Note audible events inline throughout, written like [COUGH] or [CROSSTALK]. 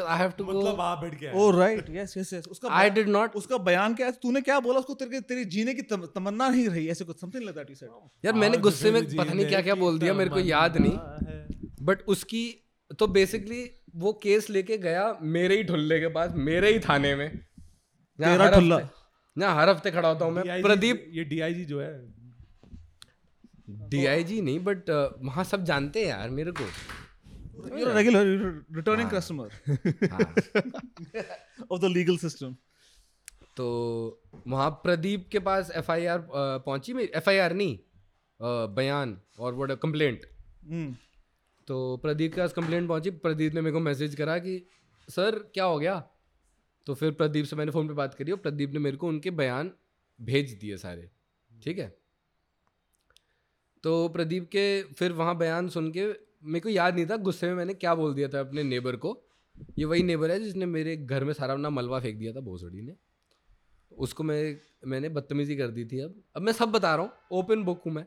I have to मतलब आप बैठ गया oh right yes yes yes उसका आई डिड नॉट उसका बयान क्या है? तूने क्या बोला? उसको तेरे तेरी जीने की तमन्ना नहीं रही? ऐसे कुछ something like that you said यार मैंने गुस्से में पता नहीं क्या क्या बोल दिया मेरे को याद नहीं। बट उसकी तो बेसिकली वो केस लेके गया मेरे ही ढुल्ले के पास मेरे ही थाने में। तेरा हर? हफ्ते- हर हफ़्ते खड़ा होता हूँ मैं। प्रदीप ये डीआईजी जो है। डीआईजी नहीं बट वहाँ सब जानते हैं यार मेरे को। You are regular returning customer हाँ। ऑफ़ द लीगल सिस्टम तो वहाँ प्रदीप के पास एफ़ आई आर पहुँची मेरी एफ़ आई आर नहीं बयान और वो कंप्लेंट हम्म। तो प्रदीप के पास कंप्लेंट पहुँची प्रदीप ने मेरे को मैसेज करा कि सर क्या हो गया? तो फिर प्रदीप से मैंने फ़ोन पे बात करी और प्रदीप ने मेरे को उनके बयान भेज दिए सारे ठीक है? तो प्रदीप के फिर वहाँ बयान सुन के मेरे को याद नहीं था गुस्से में मैंने क्या बोल दिया था अपने नेबर को। ये वही नेबर है जिसने मेरे घर में सारा अपना मलबा फेंक दिया था भोसड़ी ने। उसको मैं मैंने बदतमीज़ी कर दी थी अब। अब मैं सब बता रहा हूँ ओपन बुक हूँ मैं।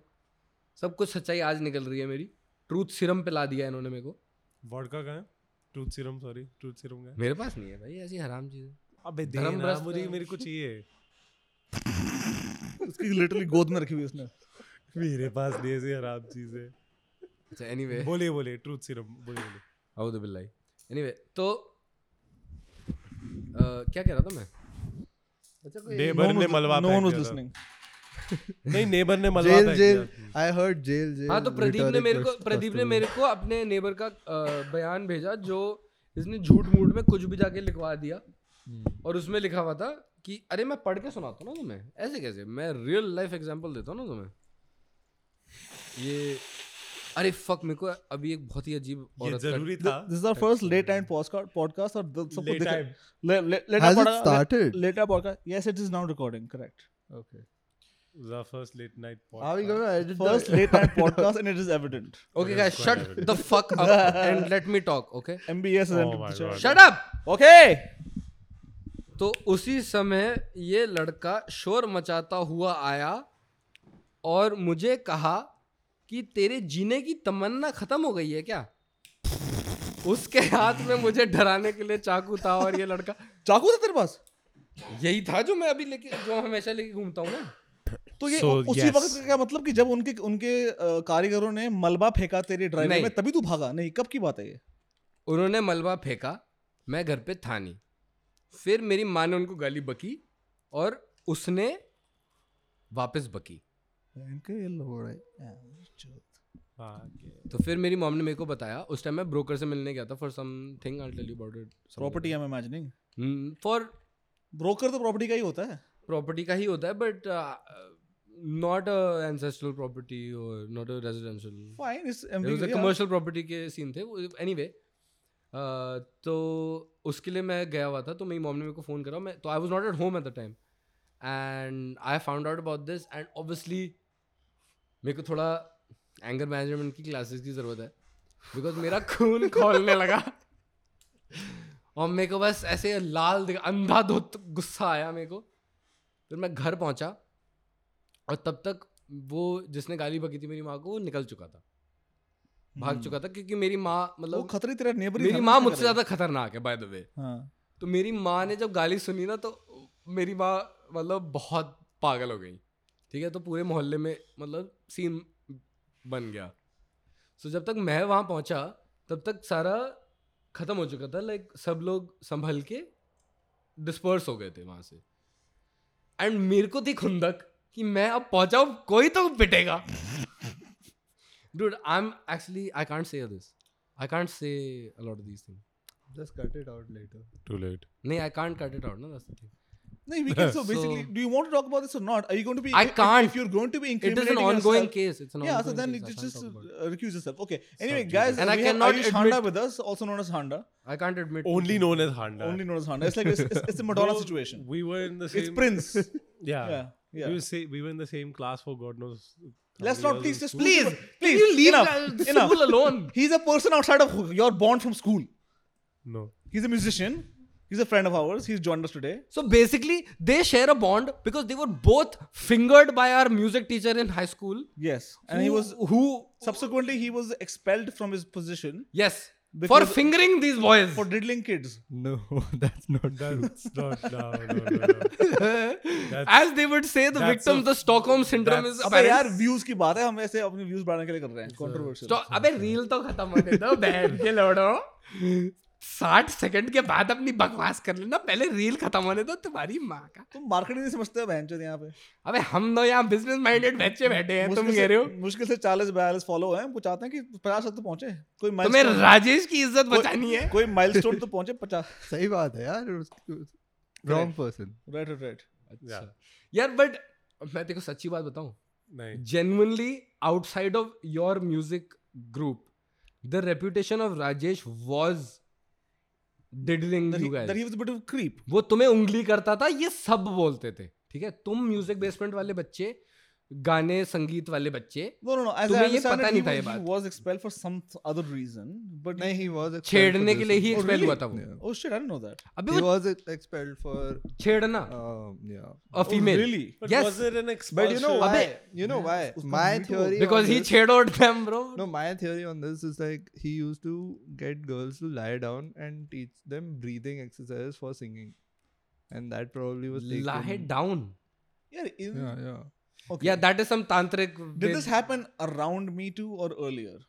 सब कुछ सच्चाई आज निकल रही है मेरी। ट्रूथ सीरम पे ला दिया इन्होंने मेरे को। वॉडका कहाँ है? Truth serum sorry truth serum का मेरे पास नहीं है भाई ऐसी हराम चीज़। अबे धर्म देना भ्रष्ट मुझे है। मेरे को चाहिए। [LAUGHS] उसकी लिटरली गोद में रखी हुई उसने। मेरे पास नहीं ऐसी आराम चीज़। है अच्छा एनीवे बोलिए बोलिए ट्रूथ सीरम बोलिए बोलिए। अऊदु बिल्लाही एनीवे तो अ, क्या कह रहा था मैं? नेबर ने मलबा नो वन वाज लिसनिंग नहीं नेबर ने मलबा jail jail. I heard jail jail हाँ तो प्रदीप ने मेरे को प्रदीप ने मेरे को अपने नेबर का बयान भेजा जो इसने झूठ मूठ में कुछ भी जाके लिखवा दिया। और उसमें लिखा हुआ था कि अरे मैं पढ़ के सुनाता हूँ ना तुम्हें। ऐसे कैसे? मैं रियल लाइफ एग्जांपल देता हूँ ना तुम्हें? ये अरे फक मेरे को अभी एक बहुत ही अजीब ये ज़रूरी था। This is our first late night podcast podcast और सबको Late. Late Has it started? Late podcast yes it is now recording correct Okay. the first late night Are we podcast. gonna edit first the- late night podcast and it is evident okay guys shut the fuck up and let me talk okay MBS Oh my God. Shut up okay तो उसी समय ये लड़का शोर मचाता हुआ आया और मुझे कहा कि तेरे जीने की तमन्ना खत्म हो गई है क्या? उसके हाथ में मुझे डराने के लिए चाकू था और ये लड़का। चाकू था तेरे पास? यही था जो मैं अभी लेके जो हमेशा लेके घूमता हूँ ना। तो ये So, उसी yes. वक्त का क्या मतलब कि जब उनके उनके कारीगरों ने मलबा फेंका तेरे ड्राइवर में तभी तू भागा? नहीं कब की बात है ये? उन्होंने मलबा फेंका मैं घर पे था नहीं। फिर मेरी माँ ने उनको गाली बकी और उसने वापस बकी। इनके ये लोग। हाँ, तो फिर मेरी मॉम ने मेरे को बताया उस टाइम मैं ब्रोकर से मिलने गया था for something I tell you about it property I am imagining for broker तो प्रॉपर्टी का ही होता है। प्रॉपर्टी का ही होता है but not a ancestral property और नॉट अ रेजिडेंशियल फाइन इस कमर्शियल प्रॉपर्टी के सीन थे एनीवे तो उसके लिए मैं गया हुआ था तो मेरी मॉम ने मेरे को फ़ोन करा मैं तो I was not at home at the time and I found out about this and obviously मेरे को थोड़ा एंगर मैनेजमेंट की क्लासेस की ज़रूरत है। बिकॉज़ मेरा खून खोलने लगा। और मेरे को बस ऐसे लाल अंधा धुत गुस्सा आया मेरे को। फिर मैं घर पहुँचा और तब तक वो जिसने गाली बकी थी मेरी माँ को वो निकल चुका था। भाग चुका था क्योंकि मेरी माँ मतलब वो खतरे तेरा नेबर मेरी माँ मुझसे ज़्यादा खतरनाक है बाय द वे तो मेरी माँ ने जब गाली सुनी ना तो मेरी माँ मतलब बहुत पागल हो गई। ठीक है तो पूरे मोहल्ले में मतलब सीन बन गया। सो so, जब तक मैं वहाँ पहुँचा तब तक सारा ख़त्म हो चुका था लाइक सब लोग संभल के डिस्पर्स हो गए थे वहाँ से। एंड मेरे को थी खुंदक कि मैं अब पहुँचा कोई तो पिटेगा। Dude i'm actually i can't say this. I can't say a lot of these things. Just cut it out later. Too late. नहीं I can't cut it out ना that's the thing No, we can. [LAUGHS] So basically, So- do you want to talk about this or not? Are you going to be? I if- can't. If you're going to be incriminating, It is an ongoing yourself- case. It's an Yeah, so then case. you just, can't just talk about it. uh, recuse yourself. Okay. Anyway, Subject. guys, And I we have cannot Ayush Handa admit- with us, also known as Handa, I can't admit. Only known as Honda. only known as Handa. It's like it's, it's, it's a [LAUGHS] Madonna situation. We were in the same. It's Prince. [LAUGHS] Yeah. Yeah, yeah. We were say we were in the same class for God knows. Let's not please in just please, please you leave enough, the enough. Alone? He's a person outside of your bond from school. No. He's a musician. He's a friend of ours. He's joined us today. So basically, they share a bond because they were both fingered by our music teacher in high school. Yes, and he who- was who subsequently he was expelled from his position yes for Because- fingering these boys. for diddling kids. No, [LAUGHS] that's not true. That's not. No, no, no, no. [LAUGHS] As they would say, the that's victims, a- the Stockholm syndrome is that's- अबे यार apparent. Views की बात है हम ऐसे अपने views बढ़ाने के लिए कर रहे हैं कंट्रोवर्शियल Sto- अबे रील तो खत्म होने दो बैठ के लौड़ो साठ सेकंड के बाद अपनी बकवास कर लेना पहले रील खत्म होने दो तुम्हारी माँ का। तुम मार्केटिंग नहीं समझते हो बहन चोद यहाँ पे। अबे हम तो यहाँ बिज़नेस माइंडेड बच्चे बैठे हैं तुम कह रहे हो। मुश्किल से चालीस बयालीस फॉलो है वो चाहते हैं कि पचास तक तो पहुँचे कोई तुम्हें राजेश की इज़्ज़त बचानी है? कोई माइलस्टोन तो पहुँचे पचास। [LAUGHS] सही बात है यार wrong person right right Yeah. यार बट मैं तेको सच्ची बात बताऊँ? नहीं. genuinely outside of your music group the reputation of rajesh was diddling you creep वो तुम्हें उंगली करता था ये सब बोलते थे ठीक है? तुम म्यूज़िक बेसमेंट वाले बच्चे गाने संगीत वाले बच्चे no no no as I तुम्हें ये पता नहीं था ये बात। was expelled for some other reason but नहीं he was expelled छेड़ने के लिए ही one. Oh, really? हुआ था वो Yeah. oh shit I didn't know that अभी He वो was expelled for छेड़ना um, yeah. a female oh, really But Yes. was it an expulsion? But you know why? You know why? My theory because he छेड़ोed them bro No, my theory on this is like he used to get girls to lie down and teach them breathing exercises for singing, and that probably was taken. lie down yeah, in, Yeah, yeah. Okay. Yeah, that is some tantric. Did this happen around Me Too or earlier?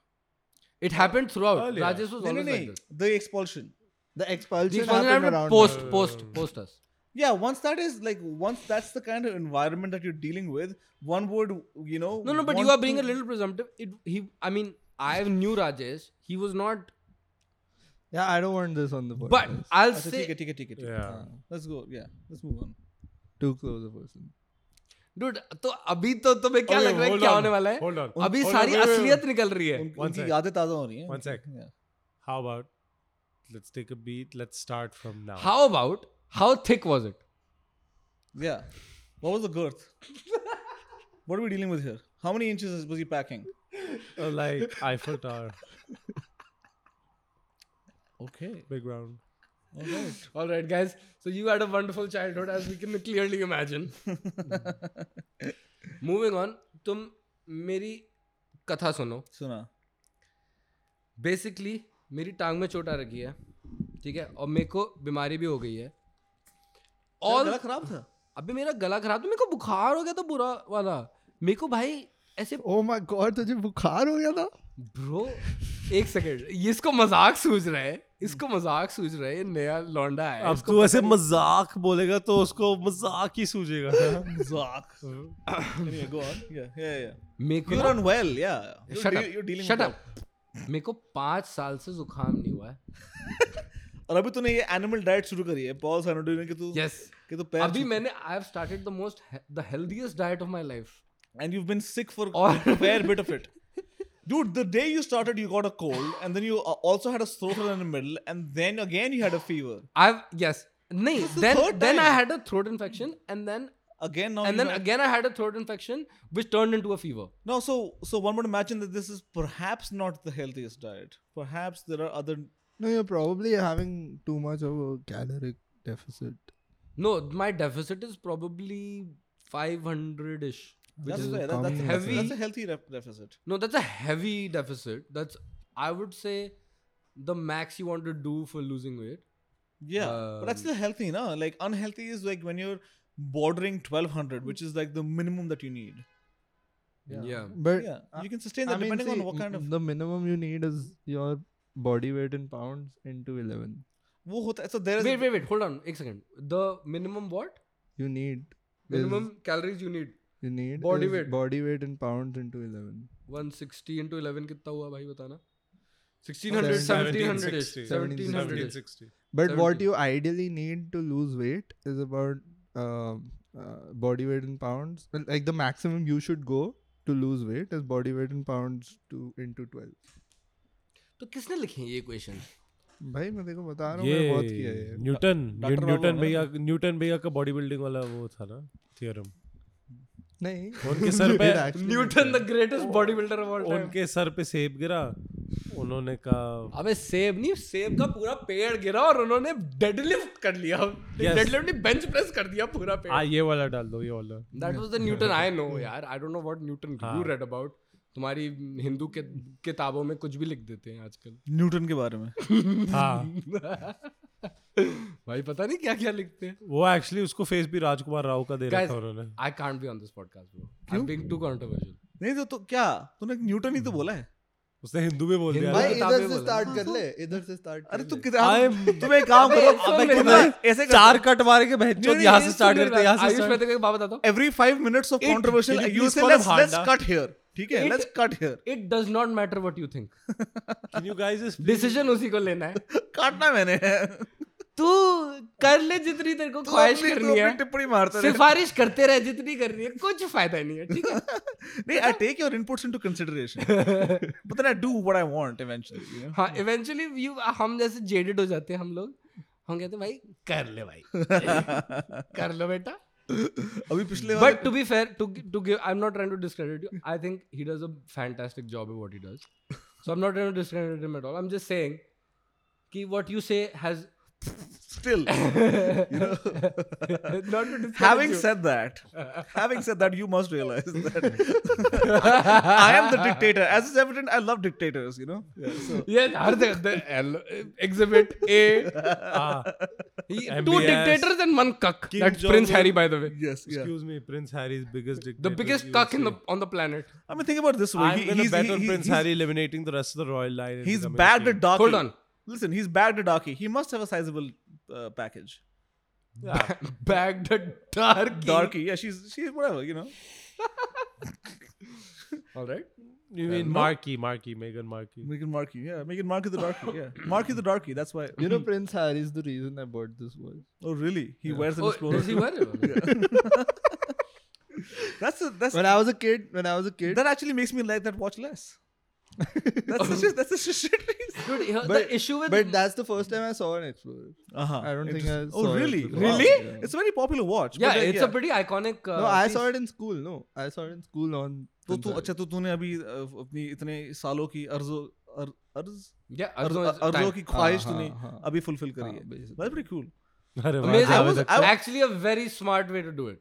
It happened throughout. Earlier. Rajesh was no, always no, no. like this. The expulsion. The expulsion, the expulsion happened, happened post, post, post, post us. Yeah, once that is like once that's the kind of environment that you're dealing with, one would you know. No, no, but you are being a little presumptive. It he, I mean, I knew Rajesh. He was not. Yeah, I don't want this on the board. But I'll Achha, say. Take it, take it, take it. Yeah. Let's go. Yeah, let's move on. Too close a person. Dude तो अभी तो तुम्हें क्या लग रहा है क्या होने वाला है? अभी सारी असलियत निकल रही है। उनकी यादें ताज़ा हो रही हैं। One sec how about let's take a beat let's start from now how about how thick was it या what was the girth what are we dealing with here how many inches was he packing like Eiffel tower okay big round all right guys. So you had a wonderful childhood as we can clearly imagine. [LAUGHS] Moving on. तुम मेरी कथा सुनो। सुना। Basically मेरी टांग में चोट आ रखी है ठीक है? और मेरे को बीमारी भी हो गई है। और गला खराब था? अभी मेरा गला खराब तो मेरे को बुखार हो गया था बुरा वाला। मेरे को भाई ऐसे Oh my god, तुझे बुखार हो गया था? ब्रो एक सेकंड इसको मज़ाक सूझ रहा है। इसको मज़ाक सूझ रहा है ये नया लौंडा है अब तू ऐसे मज़ाक बोलेगा तो उसको मज़ाक ही सूझेगा। on. Yeah, yeah, yeah. मेरे को पाँच साल से जुकाम नहीं हुआ है। [LAUGHS] और अभी तूने ये एनिमल डाइट शुरू करी है। पॉल सैनोडी ने कि तू यस कि तू पैर अभी मैंने I have started the most the healthiest diet of my life and you've been sick for Or- a fair bit of it. [LAUGHS] Dude, the day you started, you got a cold, and then you uh, also had a sore throat in the middle, and then again you had a fever. I've yes नहीं This is the then then I had a throat infection and then Again now. and then again I had a throat infection which turned into a fever. No, so so one would imagine that this is perhaps not the healthiest diet. Perhaps there are other. No, you're probably having too much of a caloric deficit. No, my deficit is probably 500 ish. Which That's, is fair. That, that's, common. that's, heavy. that's a healthy ref- deficit. no, that's a heavy deficit. That's I would say the max you want to do for losing weight. Yeah, but that's Um, still healthy, no? Like unhealthy is like when you're bordering 1200, which is like the minimum that you need. Yeah. But Yeah, uh, you can sustain I that mean, depending see, on what kind of. the minimum you need is your body weight in pounds into 11. वो होता है so there is Wait, wait, wait. Hold on. एक second. The minimum what? You need Minimum calories you need. you need Body weight. body weight in pounds into 11. 160 into 11 कितना हुआ भाई बताना 1600 Seventeen- 1700 ish 1700 ish 1760. But what you ideally need to lose weight is about uh, uh, body weight in pounds. well, Like the maximum you should go to lose weight is body weight in pounds to into twelve. तो किसने लिखे ये question भाई मैं देखो बता रहा हूँ बहुत किया है। न्यूटन न्यूटन भैया न्यूटन भैया का बॉडी बिल्डिंग वाला वो था ना थियरम नहीं। उनके सर पे Newton the greatest bodybuilder of all time उनके सर पे सेब गिरा उन्होंने कहा अबे सेब नहीं सेब का पूरा पेड़ गिरा और उन्होंने डेडलिफ्ट कर लिया। Yes. डेडलिफ्ट नहीं बेंच प्रेस कर दिया पूरा पेड़। आ ये वाला डाल दो ये वाला। That was the Newton I know यार। I don't know what Newton you. Read about तुम्हारी हिंदू के किताबों में कुछ भी लिख देते हैं आजकल। न्यूटन के बारे में। [LAUGHS] हाँ। [LAUGHS] [LAUGHS] भाई पता नहीं क्या क्या लिखते हैं। वो एक्चुअली उसको फेस भी राजकुमार राव का दे Guys, रखा उन्होंने। I can't be on this podcast bro I am being too controversial नहीं तो, तो क्या? तूने न्यूटन ही तो बोला है। उसने हिंदू में बोल दिया। भाई इधर से स्टार्ट कर ले इधर से स्टार्ट अरे तू ले। कितना [LAUGHS] तुम एक काम करो अबे, ऐसे चार कट मार के बहन नहीं, यहाँ से स्टार्ट करते हैं यहाँ से आयुष तेरे को एक बात बताता हूँ every 5 minutes of It- controversial can you you please ठीक है It- let's cut here. It does not matter what you think Can you guys just decision उसी को लेना है। काटना मैंने। तू कर ले जितनी तेरे को ख्वाहिश करनी है। टिप्पणी मारता रहे। सिफारिश करते रहे जितनी करनी है कुछ फ़ायदा नहीं है ठीक है? [LAUGHS] नहीं I take your inputs into consideration. [LAUGHS] But then I do what I want eventually you know? हाँ इवेंचुअली यू हम जैसे जेडेड हो जाते हैं हम लोग। हम कहते हैं भाई कर ले भाई। [LAUGHS] कर लो बेटा। अभी पिछले but to be fair to to give I am not trying to discredit you I think he does a fantastic job in what he does so I am not trying to discredit him at all I am just saying कि what you say has still [LAUGHS] not to having you. said that having said that you must realize that [LAUGHS] I am the dictator as is evident I love dictators you know yeah, so [LAUGHS] Yes, are the, the L, exhibit A. Ah, He, two dictators and one cuck. Kim That's Prince Jong-un. Harry, by the way. yes yeah excuse me, Prince Harry's biggest dictator. The biggest you cuck in the on the planet. I mean think about this way I'm He- he's, bet he- he- Prince he's- Harry eliminating the rest of the royal line. he's becoming bagged king. a darky Hold on. Listen he's bagged a darky he must have a sizable uh, package Yeah. Bagged a darky. darky yeah she's she's whatever you know [LAUGHS] All right. You mean no. Marky, Marky, Megan Marky. Megan Marky, yeah Megan Marky the darky yeah [COUGHS] Marky the darky that's why You know, Prince Harry is the reason I bought this watch. oh really he wears an Oh, explorer does he too? wear it? [LAUGHS] [LAUGHS] that's a, that's When I was a kid, when I was a kid, that actually makes me like that watch less that's such a, that's such a shit reason Dude, But- the issue with but that's the first time I saw an Explorer. uh-huh I don't think I saw oh it really. Wow. Really? Yeah. it's a very popular watch yeah, but, uh, it's a pretty iconic. Uh, no, I piece. saw it in school. No, I saw it in school on. तो तू अच्छा तो तूने अभी अपनी इतने सालों की अर्जो अर, अर्ज़ Yeah, अर्ज़ अर्जों. की ख्वाहिश हाँ, तूने हाँ, अभी फुलफिल करी हाँ, है that's pretty cool अरे वाह, Amazing. Javed I was- Akhtar. I- Actually, a very smart way to do it.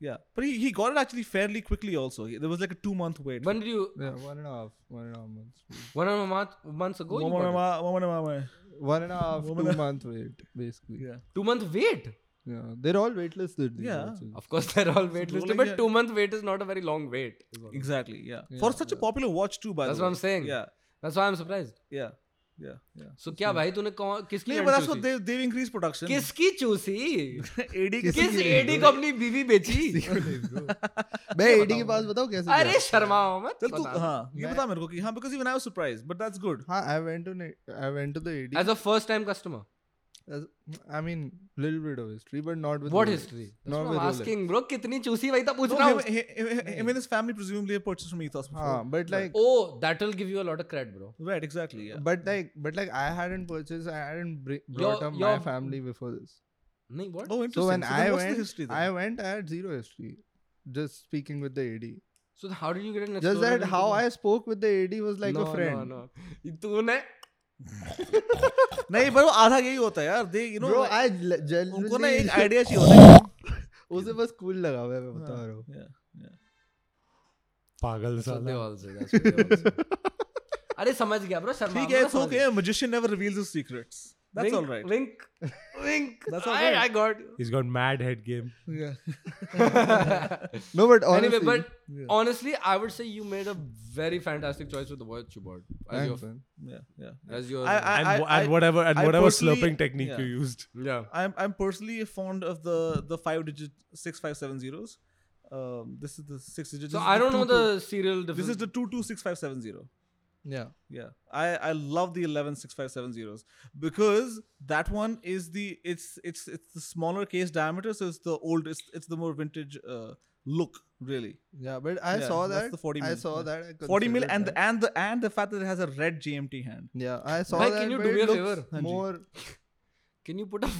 Yeah yeah but he, he got it actually fairly quickly also He- there was like a two month wait When did you? Yeah, one and a half, one and a half months. One and a month months ago. You Mama- bought it? mama- mama- mama. One and a half, Woman- two month wait, basically. yeah Two month wait. Yeah, they're all waitlisted. These Yeah. watches. Of course, [LAUGHS] they're all waitlisted, like, but yeah. two month wait is not a very long wait. is what I'm- exactly yeah, Yeah, for such a popular watch too by That's the what I'm saying. yeah That's why I'm surprised. yeah So क्या भाई तूने कौन किसकी चूसी? what they they've increased production किसकी चूसी AD के किस एडी को अपनी बीवी बेची मैं एडी के पास बताऊँ कैसे अरे गया? शर्माओ मत चल तू बता। हाँ ये बता मेरे को कि हाँ because even I was surprised but that's good हाँ, I went to ne- I went to the AD. As a first time customer, As- I mean, little bit of history, but not with what Rolex. history? That's Not what with I'm Rolex. asking, bro. कितनी चूसी वही तो पूछ no, रहा him, हूँ. him, him, him and his family presumably have purchased from Ethos before हाँ, but like, Oh, that will give you a lot of credit, bro. right exactly yeah but like, but like, I hadn't purchased. I hadn't br- Your- brought up your- my family before this. नहीं what? oh interesting So when then I what's the went, history then? I went. I had zero history. Just speaking with the AD. So how did you get an Just Explorer that into how the- I spoke with the AD was like no, a friend. No, no. तूने नहीं बस आधा यही होता है यार। देख you know आई उनको ना एक आइडिया चाहिए होता है। [LAUGHS] उसे बस कूल लगा हुआ मैं बता हाँ, रहा हूँ। पागल साला। [LAUGHS] अरे समझ गया ब्रो शर्मा ठीक है it's okay magician never reveals his secrets secrets that's all right Wink, [LAUGHS] wink. That's all right. I. I got you. He's got mad head game. yeah [LAUGHS] No, but honestly, anyway, but Yeah. honestly, I would say you made a very fantastic choice with the watch you bought as thanks, your man. yeah yeah as your I- And, I- and whatever and I whatever personally- slurping technique yeah. you used. yeah. I'm I'm personally fond of the the five digit six five seven zeros. Um, this is the six digit. So I don't know two- the two- serial This is the two two six five seven zero. Yeah. Yeah, I I love the 116570s because that one is the it's it's it's the smaller case diameter, so it's the old it's it's the more vintage uh, look really. Yeah, but I Yeah, saw that's that. the 40 I mil, saw yeah. that. I 40 mil considered and the, that. and the and the fact that it has a red GMT hand. Yeah, I saw Bhai, that. can you but do me it a looks favor? Hanji. More. [LAUGHS] Can you put a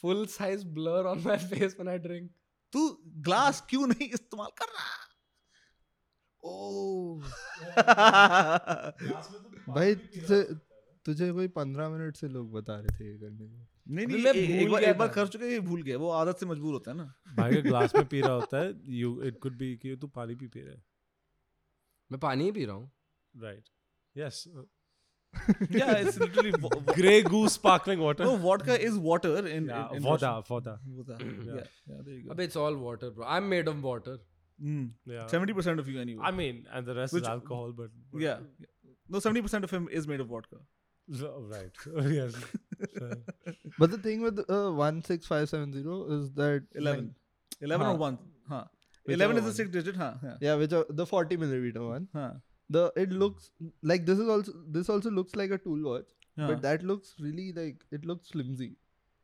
full size blur on my [LAUGHS] face when I drink? तू glass क्यों नहीं इस्तेमाल कर रहा Oh. Class में तो [LAUGHS] भाई तुझे तुझे कोई पंद्रह मिनट से लोग बता रहे थे ये करने को नहीं नहीं मैं ए- एक बार एक बार। कर चुके ये भूल गया वो आदत से मजबूर होता है ना भाई के ग्लास में पी रहा [LAUGHS] होता है यू इट कुड बी कि तू पानी पी पी रहा है मैं पानी ही पी रहा हूँ right yes [LAUGHS] yeah it's literally vo- vo- Grey Goose sparkling water no vodka is water in, in, in voda Russian. Voda Voda. Yeah. yeah yeah there you go Abbe, it's all water, bro. I'm made of water. Mm. Yeah. Seventy percent of you anyway. I mean, and the rest Which, is alcohol, but, but yeah. No, seventy percent of him is made of vodka. [LAUGHS] Oh, right. [LAUGHS] Oh, yes. But the thing with uh, one six five seven zero is that eleven. Eleven huh. or one. Huh. Which eleven is one. a six digit, huh? Yeah. yeah, which are the forty millimeter one. Huh. The it looks like this is also this also looks like a tool watch. Yeah. But that looks really like it looks flimsy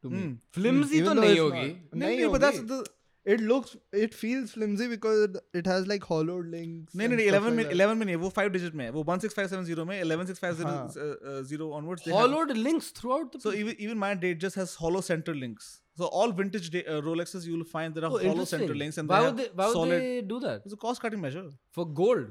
to mm. me. Hmm. Flimsy mm. to nahi hogi. Nahi, but that's the It looks it feels flimsy because it, it has like hollowed links. नहीं and नहीं stuff 11 में like that. 11 में नहीं वो 5 digit में है वो 16570 में 11650 uh, uh, zero onwards they have- Hollowed links throughout the. So even even my date just has hollow center links. So all vintage da- uh, Rolexes you will find there are oh, hollow interesting. center links and why they would have they? Why would solid. they do that? It's a cost cutting measure For gold.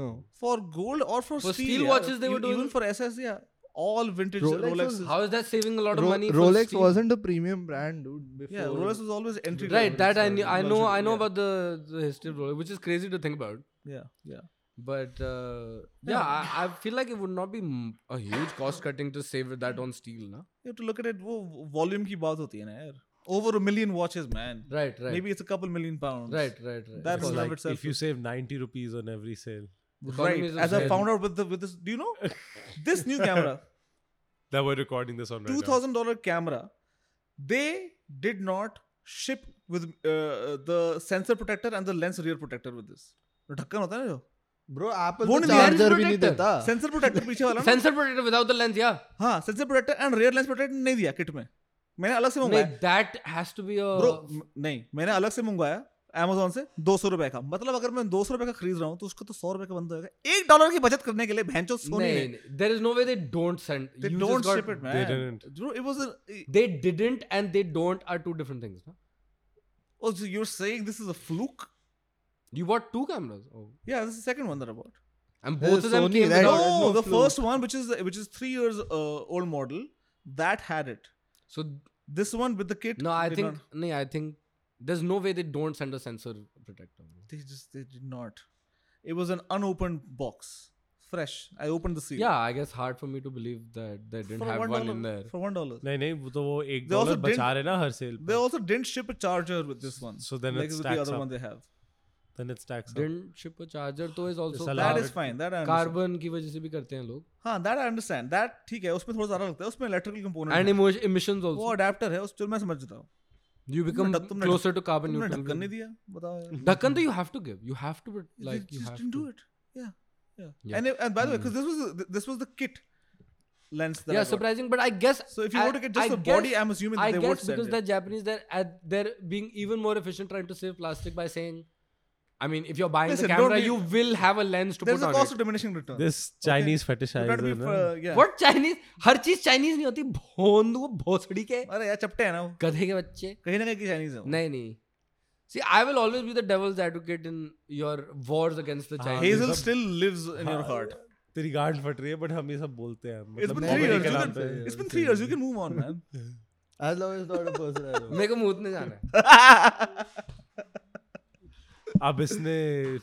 No. for gold or for, For steel. steel yeah. watches they were E- doing- even for SS. Yeah, all vintage Rolex was- Rolexes. How is that saving a lot of Ro- money? for Rolex steel? wasn't a premium brand, dude. Before. yeah, Rolex was always entry. Right, level. that I It's, knew. uh, I know. I luxury, know yeah. about the, the history of Rolex, which is crazy to think about. Yeah, yeah. But uh, yeah, I, I feel like it would not be m- a huge cost cutting to save that on steel, na? You have to look at it. वो volume की बात होती है ना यार. Over a million watches, man. Right, right. Maybe it's a couple million pounds. Right, right, right. That it's in and of like itself if you is- save 90 rupees on every sale Right. Economies of As I scale. found out with the with this, do you know [LAUGHS] this new camera? that we're recording this on right two now. thousand dollar camera, they did not ship with uh, the sensor protector and the lens rear protector with this. जो ढक्कन होता है ना जो Bro, Apple वो तो नहीं, lens charger भी नहीं protector. देता. सेंसर प्रोटेक्टर पीछे वाला ना Sensor protector without the lens, yeah. हाँ sensor protector and rear lens protector नहीं दिया किट में मैंने अलग से No, मंगवाया that has to be a. Bro नहीं मैंने अलग से मंगवाया Amazon से दो सौ रुपए का मतलब अगर मैं दो सौ रुपए का खरीद रहा हूँ तो उसका तो सौ रुपए का बंद होगा एक डॉलर की बचत करने के लिए भैंचो सोनी Nahin, ने nahin. there is no way they don't send. they you don't just got, ship it man They didn't. bro it was a and they don't are two different things. No? oh so you're saying this is a fluke You bought two cameras. Oh. yeah this is the second one that I bought And both of them Sony, came right? no, no the fluke. first one which is which is three years uh, old model that had it So this one with the kit no, I think no, I think there's no way they don't send a sensor protector. they just they did not it was an unopened box fresh I opened the seal Yeah, I guess hard for me to believe that they didn't for have one one dollar in there. for one dollar नहीं नहीं वो तो वो एक They also dollar बचा didn't- रहे ना हर sale They also didn't ship a charger with this one. So then like it with the stacks other up. one they have. then it stacks up. Didn't ship a charger तो is also It's That allowed. is fine. That I understand. Carbon की वजह से भी करते हैं लोग हाँ that I understand. That ठीक है उसमें थोड़ा ज़्यादा लगता है उसमें electrical component and है. emo- emissions वो also adapter है उस चल मैं समझ जाता हूँ. you become ढक- तुमने closer to carbon तुमने neutral ढक्कन नहीं दिया बताओ यार. ढक्कन तो you have to give you have to put, They like you just have didn't to do it. Yeah. Yeah. Yeah. And, it- and by the way, because this was the- this was the kit lens that I yeah got. surprising but I guess So if you I- were to get just I the body, guess- I'm assuming I that they would guess send because it. they're Japanese, they're at, they're being even more efficient trying to save plastic by saying, I mean, if you're buying Listen, the don't camera, be- you will have a lens to There's put a on cost it. of diminishing return. This Chinese You try to fetishizer be, ना uh, yeah. What Chinese? हर चीज Chinese नहीं होती भोंदू को भोसड़ी के अरे यार चपटे है ना वो गधे के बच्चे कहीं ना कहीं की चाइनीज है वो. नहीं नहीं See, I will always be the devil's advocate in your wars against the हाँ, Chinese. Hazel सब- still lives in your हाँ, heart. तेरी गांड फट रही है बट हम ये सब बोलते हैं It's मतलब been मैं three भी years. के You नाम can, पे it's been three years. You can move on, man. [LAUGHS] As long as it's not a person I know. [LAUGHS] मेरे को मूतने जाना है [LAUGHS] अब इसने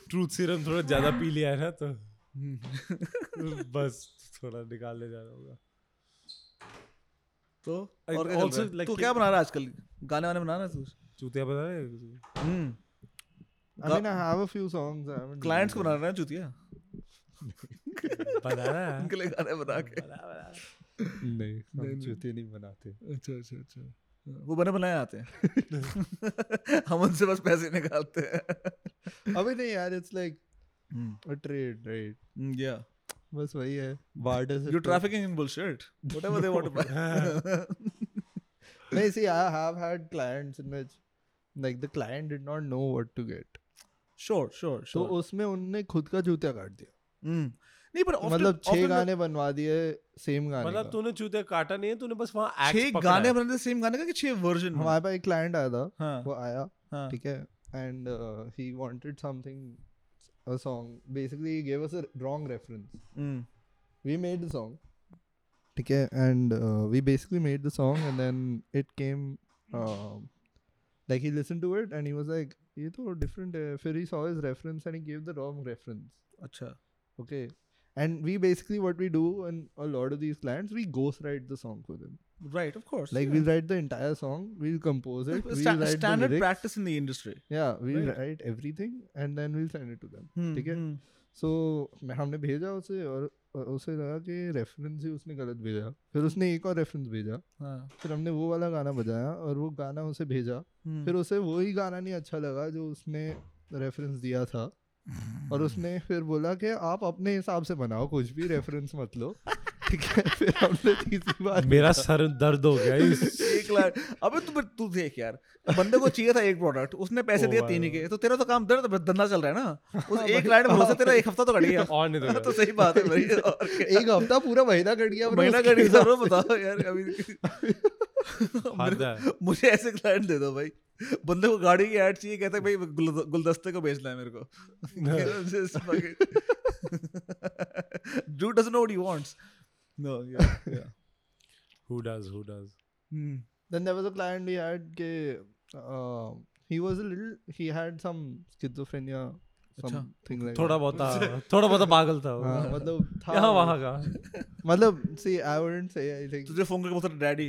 ट्रूथ सीरम थोड़ा ज़्यादा पी लिया है ना तो बस थोड़ा निकालने जाना होगा। तो और also, like, तू क्या बना रहा है आजकल? गाने वाने बना रहा है तू? चूतिया बता रहे hmm. I mean, I have a few songs. I haven't clients को बना रहा है चुतिया? बता रहा है। उनके लिए गाने बना के. नहीं हम जूते नहीं बनाते। अच्छा अच्छा अच्छा। वो बने बनाए आते हैं। [LAUGHS] हम उनसे बस पैसे निकालते हैं। अभी नहीं यार it's like a trade right या बस वही है barter you trafficking in bullshit whatever they want to buy नहीं see I have had clients in which like the client did not know what to get sure sure sure तो उसमें उन्होंने खुद का जूता काट दिया। हम्म। नहीं पर मतलब छह गाने बनवा दिए सेम गाने मतलब तूने चूते काटा नहीं है तूने बस वहाँ छह गाने बनाते सेम गाने का कि छह वर्जन हमारे पास एक क्लाइंट आया था हाँ वो आया हाँ ठीक है and he wanted something a song basically he gave us a wrong reference Mm. we made the song ठीक है and uh, we basically made the song and then it came um, like he listened to it and he was like ये तो different है फिर he saw his reference and he gave the wrong reference अच्छा okay and we basically what we do in a lot of these clients we ghost write the song for them right of course like yeah. we'll write the entire song we'll compose it It's we'll sta- write the standard lyrics practice in the industry yeah we'll Right. write everything and then we'll send it to them Hmm, ठीक है hmm. सो मैं हमने भेजा उसे और उसे लगा कि रेफरेंस ही उसने गलत भेजा फिर उसने एक और रेफरेंस भेजा हाँ फिर हमने वो वाला गाना बजाया और वो गाना उसे भेजा Hmm. फिर उसे वही गाना नहीं अच्छा लगा जो उसने रेफरेंस दिया था और उसने फिर बोला कि आप अपने हिसाब से बनाओ कुछ भी रेफरेंस मत लो। [LAUGHS] ठीक है फिर हमने तीसरी बार मेरा सर दर्द हो गया इस एक लाख अबे तू तू देख यार बंदे को चाहिए था एक प्रोडक्ट उसने पैसे दिए तीन ही के तो तेरा तो काम दर्द धंधा चल रहा है ना। [LAUGHS] उस एक लाइन भरोसे तेरा एक हफ़्ता तो कट गया। और नहीं तो [LAUGHS] तो सही बात है भाई एक हफ़्ता पूरा महीना कट गया महीना कट गया। बताओ यार अभी। मुझे ऐसे क्लाइंट दे दो भाई। बंदे को गाड़ी की ऐड चाहिए कहते हैं भाई गुल- गुलदस्ते को बेचना है मेरे को Just fucking- Dude doesn't know what he wants. No, yeah, yeah. who does who does Hmm. then there was a client we had ke, uh, he was a little he had some schizophrenia अच्छा। something like थोड़ा that. बहुत था थोड़ा बहुत पागल था वो। हाँ, मतलब था यहाँ वो। वहाँ का मतलब see I wouldn't say anything तुझे फ़ोन करके बोलता डैडी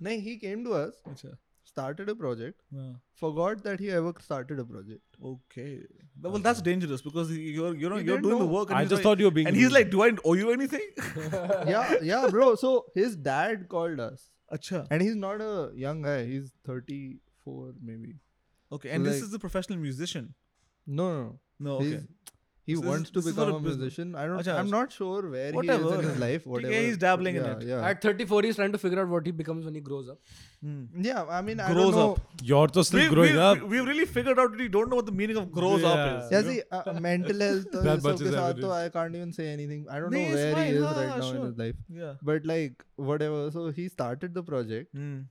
नहीं he came to us अच्छा started a project हाँ forgot that he ever started a project Okay. Well, that's dangerous because you're you're He you're didn't doing the work. And I just like, thought you were being And he's like, "Do I owe you anything?" [LAUGHS] yeah yeah bro so his dad called us Acha. and he's not a young guy he's 34 maybe Okay. And this like- is a professional musician. no no, no. No. Okay. He so wants this, to become a musician. I don't. Achha, I'm not sure where whatever. he is in his life. Whatever. Yeah, he's dabbling yeah, in it. Yeah. At 34, he's trying to figure out what he becomes when he grows up. Hmm. Yeah, I mean, grows I don't know. Up. You're still we, growing we, up. We've really figured out that you don't know what the meaning of grows yeah. up is. Yeah, see, uh, uh, mental [LAUGHS] health. Uh, that so I can't even say anything. I don't no, know where fine. he is right now sure. in his life. Yeah. But like whatever. So he started the project, mm.